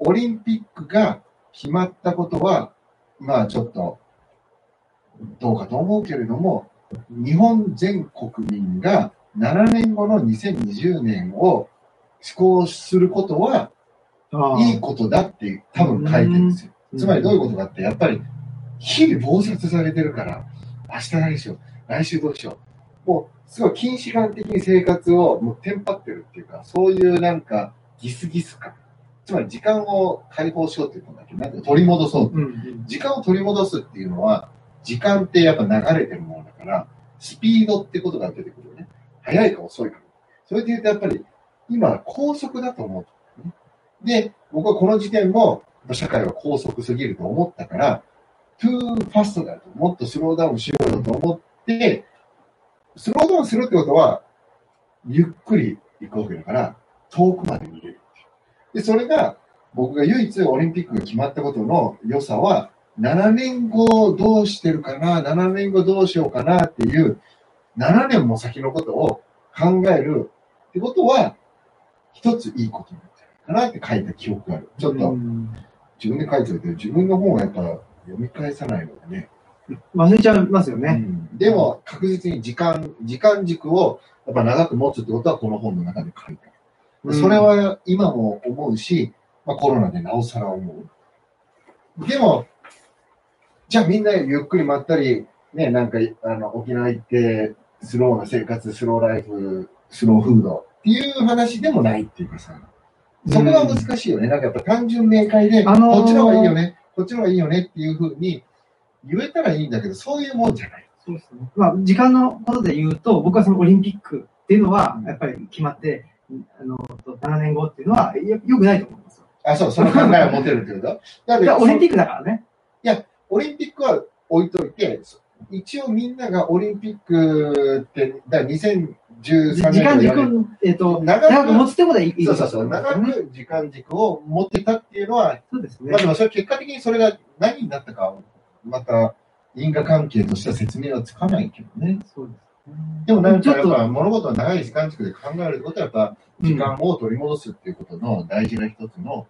オリンピックが決まったことは、まあちょっと、どうかと思うけれども、日本全国民が7年後の2020年を施行することは、いいことだって多分書いてるんですよ。つまりどういうことかって、やっぱり、日々暴殺されてるから、明日何しよう、来週どうしよう。もう、すごい近視眼的に生活をもうテンパってるっていうか、そういうなんか、ギスギス感。つまり時間を解放しようっていうことだけど、なんか取り戻そう。うんうん時間を取り戻すっていうのは、時間ってやっぱ流れてるものだから、スピードってことが出てくるよね。速いか遅いか。それで言うとやっぱり、今、高速だと思う、ね。で、僕はこの時点も、社会は高速すぎると思ったから、トゥーファストだと、もっとスローダウンしようよと思って、スローダウンするってことは、ゆっくり行くわけだから、遠くまで見れる。で、それが、僕が唯一オリンピックが決まったことの良さは、7年後どうしてるかな、7年後どうしようかなっていう、7年も先のことを考えるってことは、一ついいことなんじゃないかなって書いた記憶がある。ちょっと自分で書いておいて、自分の本はやっぱ読み返さないのでね。忘れちゃいますようね。んでも確実に時間、時間軸をやっぱ長く持つってことはこの本の中で書いた。うんそれは今も思うし、まあ、コロナでなおさら思う。でも、じゃあみんなゆっくりまったりね、なんか、あの、沖縄行って、スローな生活、スローライフ、スローフードっていう話でもないっていうかさ、そこが難しいよね。なんかやっぱ単純明快で、あのーこっちの方がいいよね、こっちの方がいいよねっていうふうに言えたらいいんだけど、そういうもんじゃない。そうですね。まあ、時間のことで言うと、僕はそのオリンピックっていうのは、やっぱり決まって、あの、7年後っていうのは、よよくないと思いますよ。あ、そう、その考えを持てるってこと？だだからオリンピックだからね。オリンピックは置いといて、一応みんながオリンピックって、だから2013時年間軸、えっ、と、長く長く持つてもでいい。そうそうそう、長ね。く時間軸を持ってたっていうのは、そうですねまあ。でもそれ結果的にそれが何になったか、また因果関係としては説明はつかないけどね。そうです。でもなんちょっとかやっぱ物事を長い時間軸で考えるってことはやっぱ時間を取り戻すっていうことの大事な一つの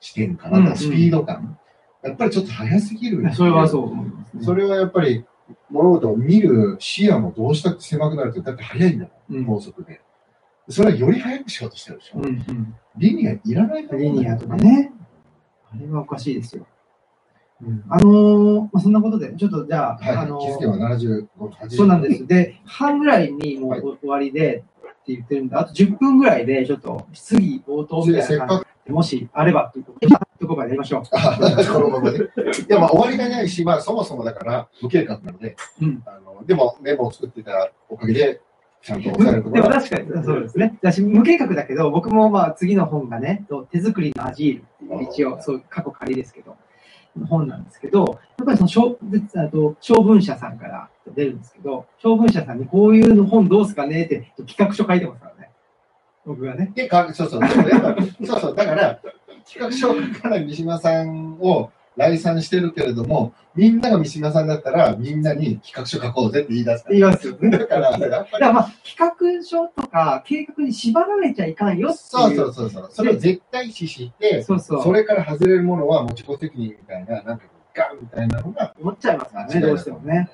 視点かな、うんうんスピード感。やっぱりちょっと早すぎるよねそれはそう思いますね。それはやっぱり物事を見る視野もどうしたって狭くなるって、だって早いんだもん、うん高速で。それはより早くしようとしてるでしょ。うんうん。リニアいらないと思リうんだよニアとか。ね。あれはおかしいですよ。あのーまあ、そんなことで、ちょっとじゃあ、はい、あのー気づけば75、80そうなんです。で、半ぐらいにもうはい終わりでって言ってるんで、あと10分ぐらいで、ちょっと質疑応答みたいな感じで、もしあればということで、どこかでやりましょう。あこのままで。いや、まあ終わりがないし、まあそもそもだから無計画なので、うんあのでもメモを作ってたおかげで、ちゃんと押さえるとこでも。確かに、そうですね。私、無計画だけど、僕もまあ次の本がね、と手作りのアジールっていう、一応、そう、過去仮ですけど、本なんですけど、やっぱりその小、であと、小文社さんから出るんですけど、小文社さんにこういうの本どうすかねって企画書書いてますからね。僕がね。で、かそうそう、そうそう、だから、企画書かない三島さんを来賛してるけれども、みんなが三島さんだったら、みんなに企画書書こうぜって言い出すか言いますよね。ら。だから、やっぱだかり、らまあ、企画書とか計画に縛られちゃいかんよって。そうそうそうそう、それを絶対視して、そうそう。それから外れるものは持ち子責任みたいな、なんかガンみたいなのが、思っちゃいますからね、どうしてもね。。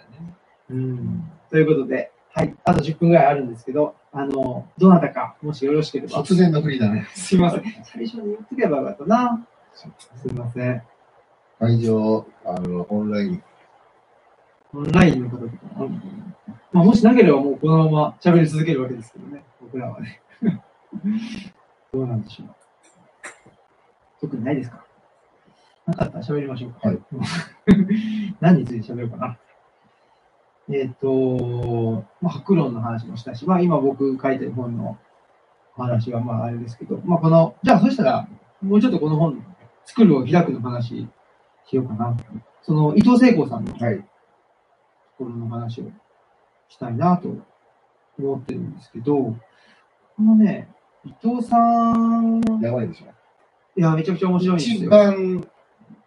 うん。ということで、はい。あと10分ぐらいあるんですけど、あの、どなたか、もしよろしければ。突然の振りだね。すいません。最初に言ってけばよかったな。すいません。会場、あの、オンライン。オンラインの方とか。まあ、もしなければもうこのまま喋り続けるわけですけどね。僕らはね。どうなんでしょう。特にないですか？なかったら喋りましょうか。はい。何について喋ろうかな。えっ、と、まあ、白論の話もしたし、まあ、今僕書いてる本の話は、まあ、あれですけど、まあ、この、じゃあ、そしたら、もうちょっとこの本、作るを開くの話しようかな。その、伊藤聖子さんのとはい。ころの話をしたいなと思ってるんですけど、このね、伊藤さん、やばいでしょ。いや、めちゃくちゃ面白いんです一よ。番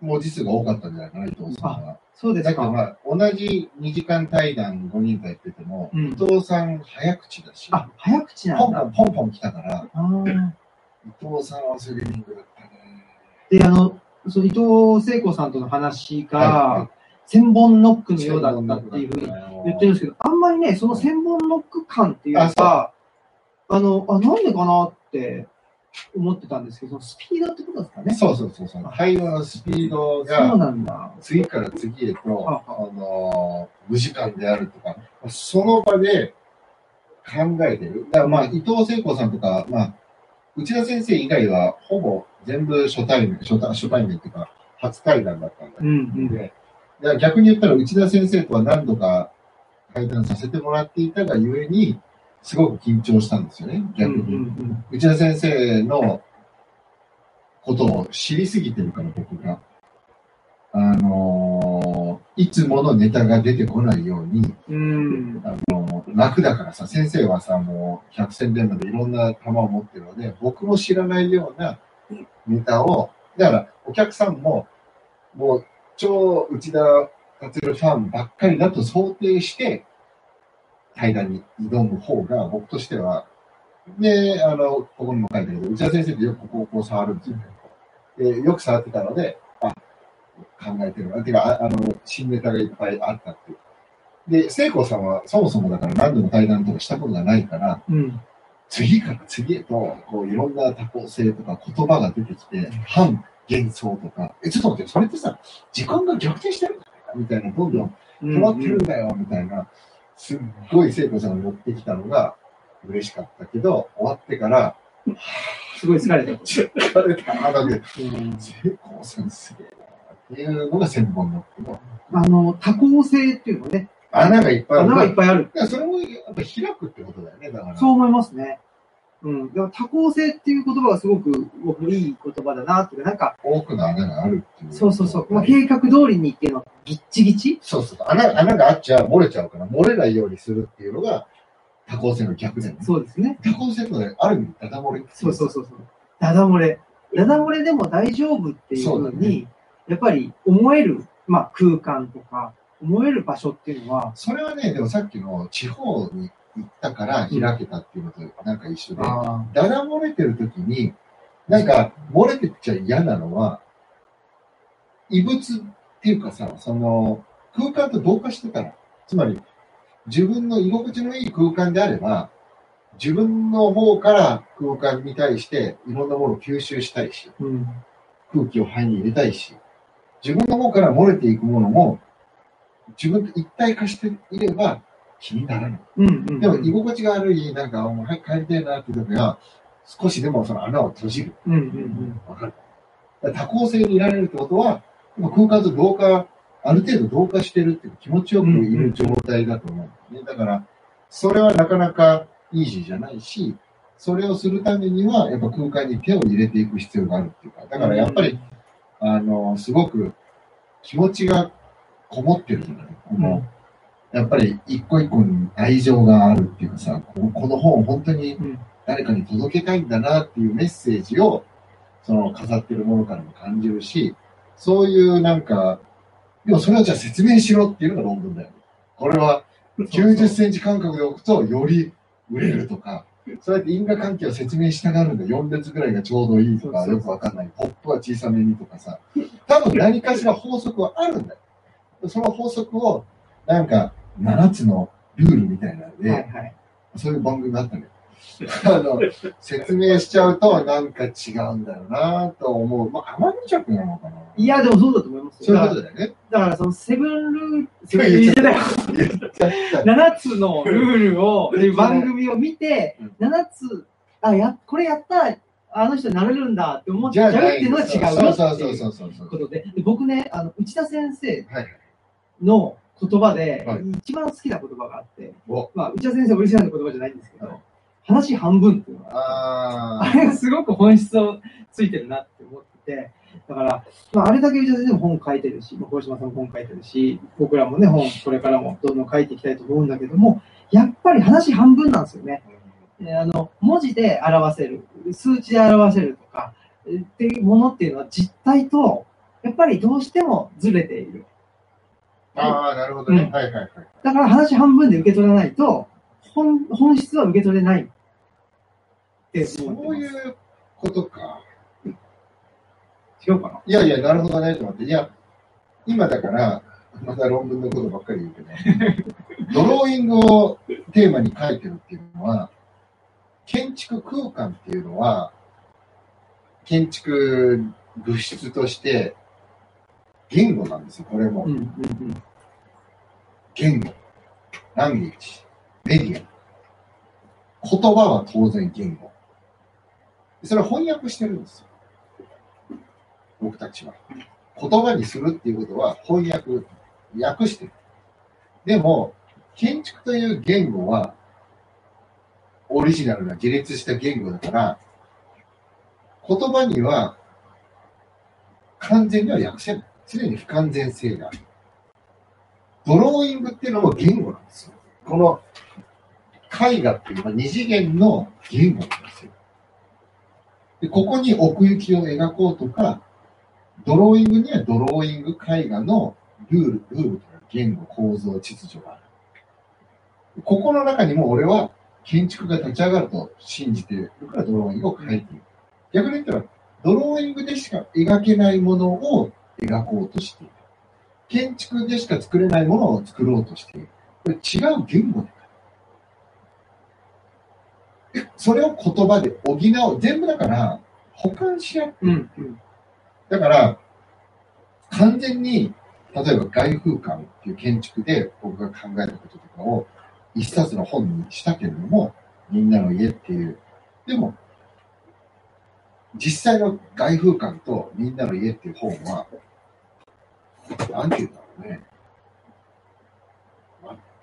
文字数が多かったんじゃないかな、伊藤さんは。そうですか。だけどまあ、同じ2時間対談5人とやってても、うん伊藤さん早口だし、あ、早口なポンポ。ンポンポン来たから、あー伊藤さんはスリリングだったね。で、あの、そう伊藤聖子さんとの話はいはが、千本ノックのようだったっていうふうに言ってるんですけど、あんまりね、その千本ノック感っていうのが、あの、あ、なんでかなって思ってたんですけど、スピードってことですかね。そうそうそうそう。会話のスピードそうがなんだ。次から次へと、ああの無時間であるとか、その場で考えてる。だからまあ、伊藤聖子さんとか、まあ、内田先生以外はほぼ全部初対面、初対初対面っていうか、初対談だったんだうんうん。でだから逆に言ったら内田先生とは何度か会談させてもらっていたがゆえに、すごく緊張したんですよね、逆に。うんうん内田先生のことを知りすぎてるから、僕が。あのーいつものネタが出てこないように、うん。うん。あのー楽だからさ、先生はさ、もう百戦錬磨でいろんな球を持ってるので、僕も知らないようなネタを、だからお客さんも、もう超内田達郎ファンばっかりだと想定して、対談に挑む方が僕としては、で、あの、ここにも書いてあるけど、内田先生ってよくここを触るんですよね。で、よく触ってたので、あ、考えてるな。てか、ああの、新ネタがいっぱいあったっていう。で、聖子さんはそもそもだから何度も対談とかしたことがないから、うん。次から次へと、こう、いろんな多項性とか言葉が出てきて、反幻想とか、え、ちょっと待って、それってさ、時間が逆転してるんじゃないかみたいな、どんどん止まってるんだよ、みたいな、すっごい聖子さんが持ってきたのが嬉しかったけど、終わってから、すごい疲れた。疲れたな、だって、うん聖子さんすげえな、っていうのが千本ノックのあの、多項性っていうのね、穴がいっぱいある。穴がいっぱいある。いや、それもやっぱ開くってことだよね、だから。そう思いますね。うん。だから多項性っていう言葉がすごく僕もいい言葉だなっていうか、なんか、多くの穴があるっていう。そうそうそう。まあ、計画通りにっていうのはギッチギチ？そうそう。穴穴があっちゃ漏れちゃうから、漏れないようにするっていうのが多項性の逆だよね。そうですね。多項性ってのはある意味ダダ漏れ。そうそうそうそう。ダダ漏れ。ダダ漏れでも大丈夫っていうそうだふうに、やっぱり思える、まあ空間とか、思える場所っていうのは、それはね、でもさっきの地方に行ったから開けたっていうのとなんか一緒で、あダダ漏れてる時に、なんか漏れてっちゃ嫌なのは、異物っていうかさ、その空間と同化してたら、つまり自分の居心地のいい空間であれば、自分の方から空間に対していろんなものを吸収したいし、うん。空気を肺に入れたいし、自分の方から漏れていくものも、自分と一体化していれば気にならない。うんうん。でも居心地が悪い、なんか、もう早く帰りたいなっていう時は、少しでもその穴を閉じる。うんうんわかる。だから多項性にいられるってことは、今空間と同化、ある程度同化してるっていう気持ちよくいる状態だと思うんね。だから、それはなかなかイージーじゃないし、それをするためには、やっぱ空間に手を入れていく必要があるっていうか、だからやっぱり、あの、すごく気持ちがこもってるじゃないこうん。の、やっぱり一個一個に愛情があるっていうかさ、この本を本当にうん誰かに届けたいんだなっていうメッセージを、その飾ってるものからも感じるし、そういうなんか、でもそれをじゃあ説明しろっていうのが論文だよね。これは90センチ間隔で置くとより売れるとか、そうやって因果関係を説明したがるんだ。4列ぐらいがちょうどいいとか、よくわかんない。ポップは小さめにとかさ。多分何かしら法則はあるんだよ。その法則を、なんか、7つのルールみたいなので、はいはい。そういう番組があったのよ。あの、説明しちゃうとなんか違うんだよなと思う。まあ、天の着なのかな。いや、でもそうだと思いますそうよ。だからいうことだよね。だからそのセブンルール、セブン言っちゃっルールじゃないた7つのルールを、で番組を見てうん、7つ、あ、や、これやったら、あの人になれるんだって思っちじゃうっていうのは違うよそうそうそうそうそうそう。ことで、で僕ね、あの、内田先生はい。の言葉ではい、一番好きな言葉があって、おまあ、内田先生オリジナルの言葉じゃないんですけはいど、話半分っていうのがあああれがすごく本質をついてるなって思ってて、だから、まあ、あれだけ内田先生も本書いてるし、まあ、小島さんも本書いてるし、僕らもね、本これからもどんどん書いていきたいと思うんだけども、やっぱり話半分なんですよね。えあの、文字で表せる、数値で表せるとか、えっていうものっていうのは実態と、やっぱりどうしてもずれている。あ。ああ、なるほどね。うんはいはいはい。だから話半分で受け取らないと、本本質は受け取れないそ。ういうことか。違うかな？いやいや、なるほどね、と思って。いや、今だから、また論文のことばっかり言うけど、ドローイングをテーマに書いてるっていうのは、建築空間っていうのは、建築物質として、言語なんですよ、これも。うんうんうん。言語、ランゲージ、メディア。言葉は当然言語。それを翻訳してるんですよ。僕たちは。言葉にするっていうことは翻訳、訳してる。でも、建築という言語は、オリジナルな自立した言語だから、言葉には完全には訳せない。常に不完全性がある。ドローイングっていうのも言語なんですよ。この絵画っていうのは二次元の言語なんですよ。でここに奥行きを描こうとか、ドローイングにはドローイング絵画のルール、ルールとか言語、構造、秩序がある。ここの中にも俺は建築が立ち上がると信じているからドローイングを描いている。逆に言ったら、ドローイングでしか描けないものを描こうとしている。建築でしか作れないものを作ろうとしている。これ違う言語だから。それを言葉で補う。全部だから、補完し合う。うんうん。だから、完全に例えば外風館っていう建築で僕が考えたこととかを一冊の本にしたけれども、みんなの家っていう。でも、実際の外風館とみんなの家っていう本は、なんて言うんだろうね。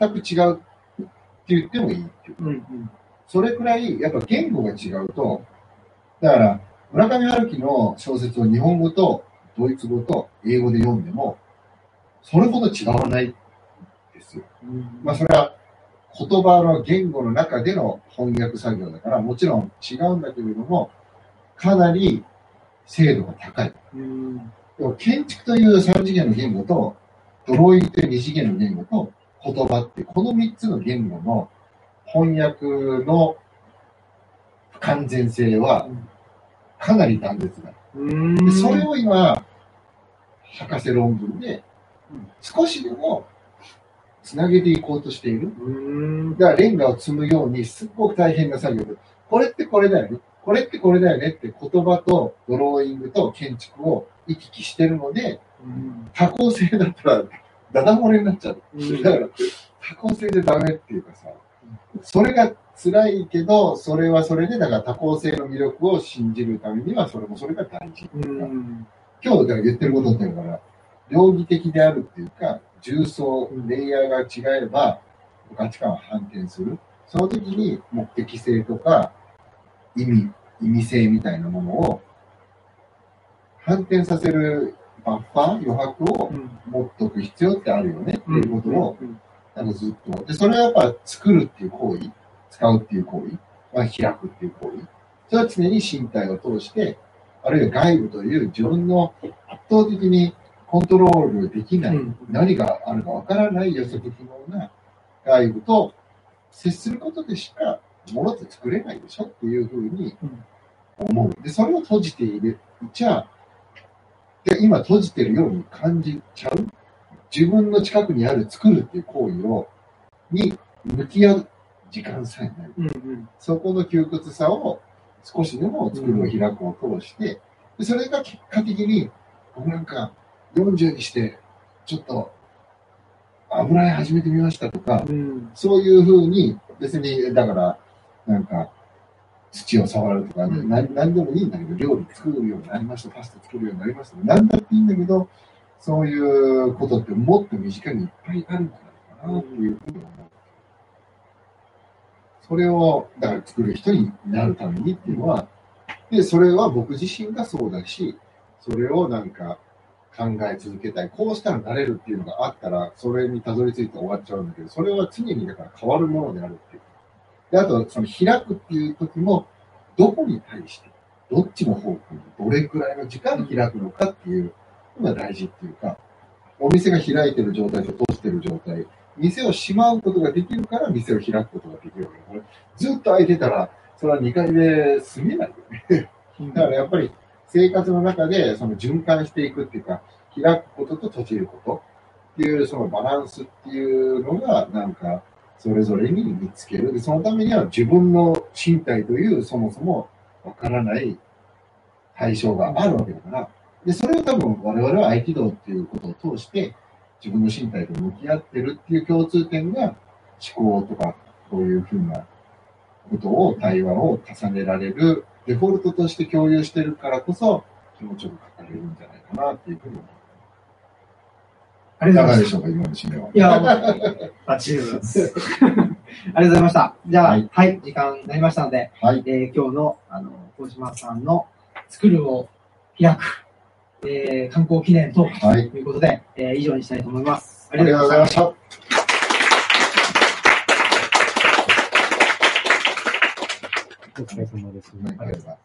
全く違うって言ってもいいっていう。うんうん。それくらい、やっぱ言語が違うと、だから、村上春樹の小説を日本語とドイツ語と英語で読んでも、それほど違わないですよ。まあ、それは言葉の言語の中での翻訳作業だから、もちろん違うんだけれども、かなり精度が高い。うん。建築という3次元の言語と、ドローイングという2次元の言語と言葉って、この3つの言語の翻訳の不完全性はかなり断絶だ。それを今、博士論文で少しでもつなげていこうとしている。うん。だからレンガを積むようにすっごく大変な作業で、これってこれだよね。これってこれだよねって言葉とドローイングと建築を行き来してるので、うん。多項性だったらダダ漏れになっちゃう。うんだから多項性でダメっていうかさ、それが辛いけど、それはそれで、だから多項性の魅力を信じるためには、それもそれが大事。うん。今日から言ってることっていうから、両義的であるっていうか、重層、レイヤーが違えば、価値観は反転する。その時に目的性とか、意味、意味性みたいなものを、反転させるバッファー、余白を持っとく必要ってあるよねっていうことを、なんかずっと。で、それはやっぱ作るっていう行為、使うっていう行為、まあ、開くっていう行為。それは常に身体を通して、あるいは外部という自分の圧倒的にコントロールできない、うん何があるかわからない予測不能な外部と接することでしか物って作れないでしょっていうふうに思う。で、それを閉じている。じゃあ、で今閉じてるように感じちゃう？自分の近くにある作るっていう行為を、に向き合う時間さえない。うん。うん。そこの窮屈さを少しでも作るを開くを通して、でそれが結果的に、僕なんか40にして、ちょっと油絵始めてみましたとか、うん。そういうふうに、別に、だから、なんか、土を触るとか、うん何何でもいいんだけど、料理作るようになりました、パスタ作るようになりました、何だっていいんだけど、そういうことってもっと身近にいっぱいあるんじゃないかなっていうふうに思う。それを、だから作る人になるためにっていうのは、で、それは僕自身がそうだし、それをなんか考え続けたい。こうしたらなれるっていうのがあったら、それにたどり着いて終わっちゃうんだけど、それは常にだから変わるものであるっていう。で、あと、その開くっていう時も、どこに対して、どっちの方向に、どれくらいの時間開くのかっていうのが大事っていうか、お店が開いてる状態と閉じてる状態、店を閉まうことができるから店を開くことができるわけずっと開いてたら、それは2階で住めないよね。だからやっぱり生活の中でその循環していくっていうか、開くことと閉じることっていうそのバランスっていうのがなんかそれぞれに見つける。で、そのためには自分の身体というそもそもわからない対象があるわけだから、で、それを多分我々は合気道っていうことを通して自分の身体と向き合ってるっていう共通点が思考とかこういうふうなことを、対話を重ねられる、デフォルトとして共有してるからこそ、気持ちよく書かれるんじゃないかなっていうふうに思う。ありがとうございます。いかがでしょうか、今の締めは。いや、バッチリでございます。ありがとうございました。じゃあ、ははいい、時間になりましたので、はい。えー今日の、あの、小島さんの作るを開く、えー観光記念と、はい。ということで、えー以上にしたいと思います。あありがとうございました。お疲れ様です。何かあれば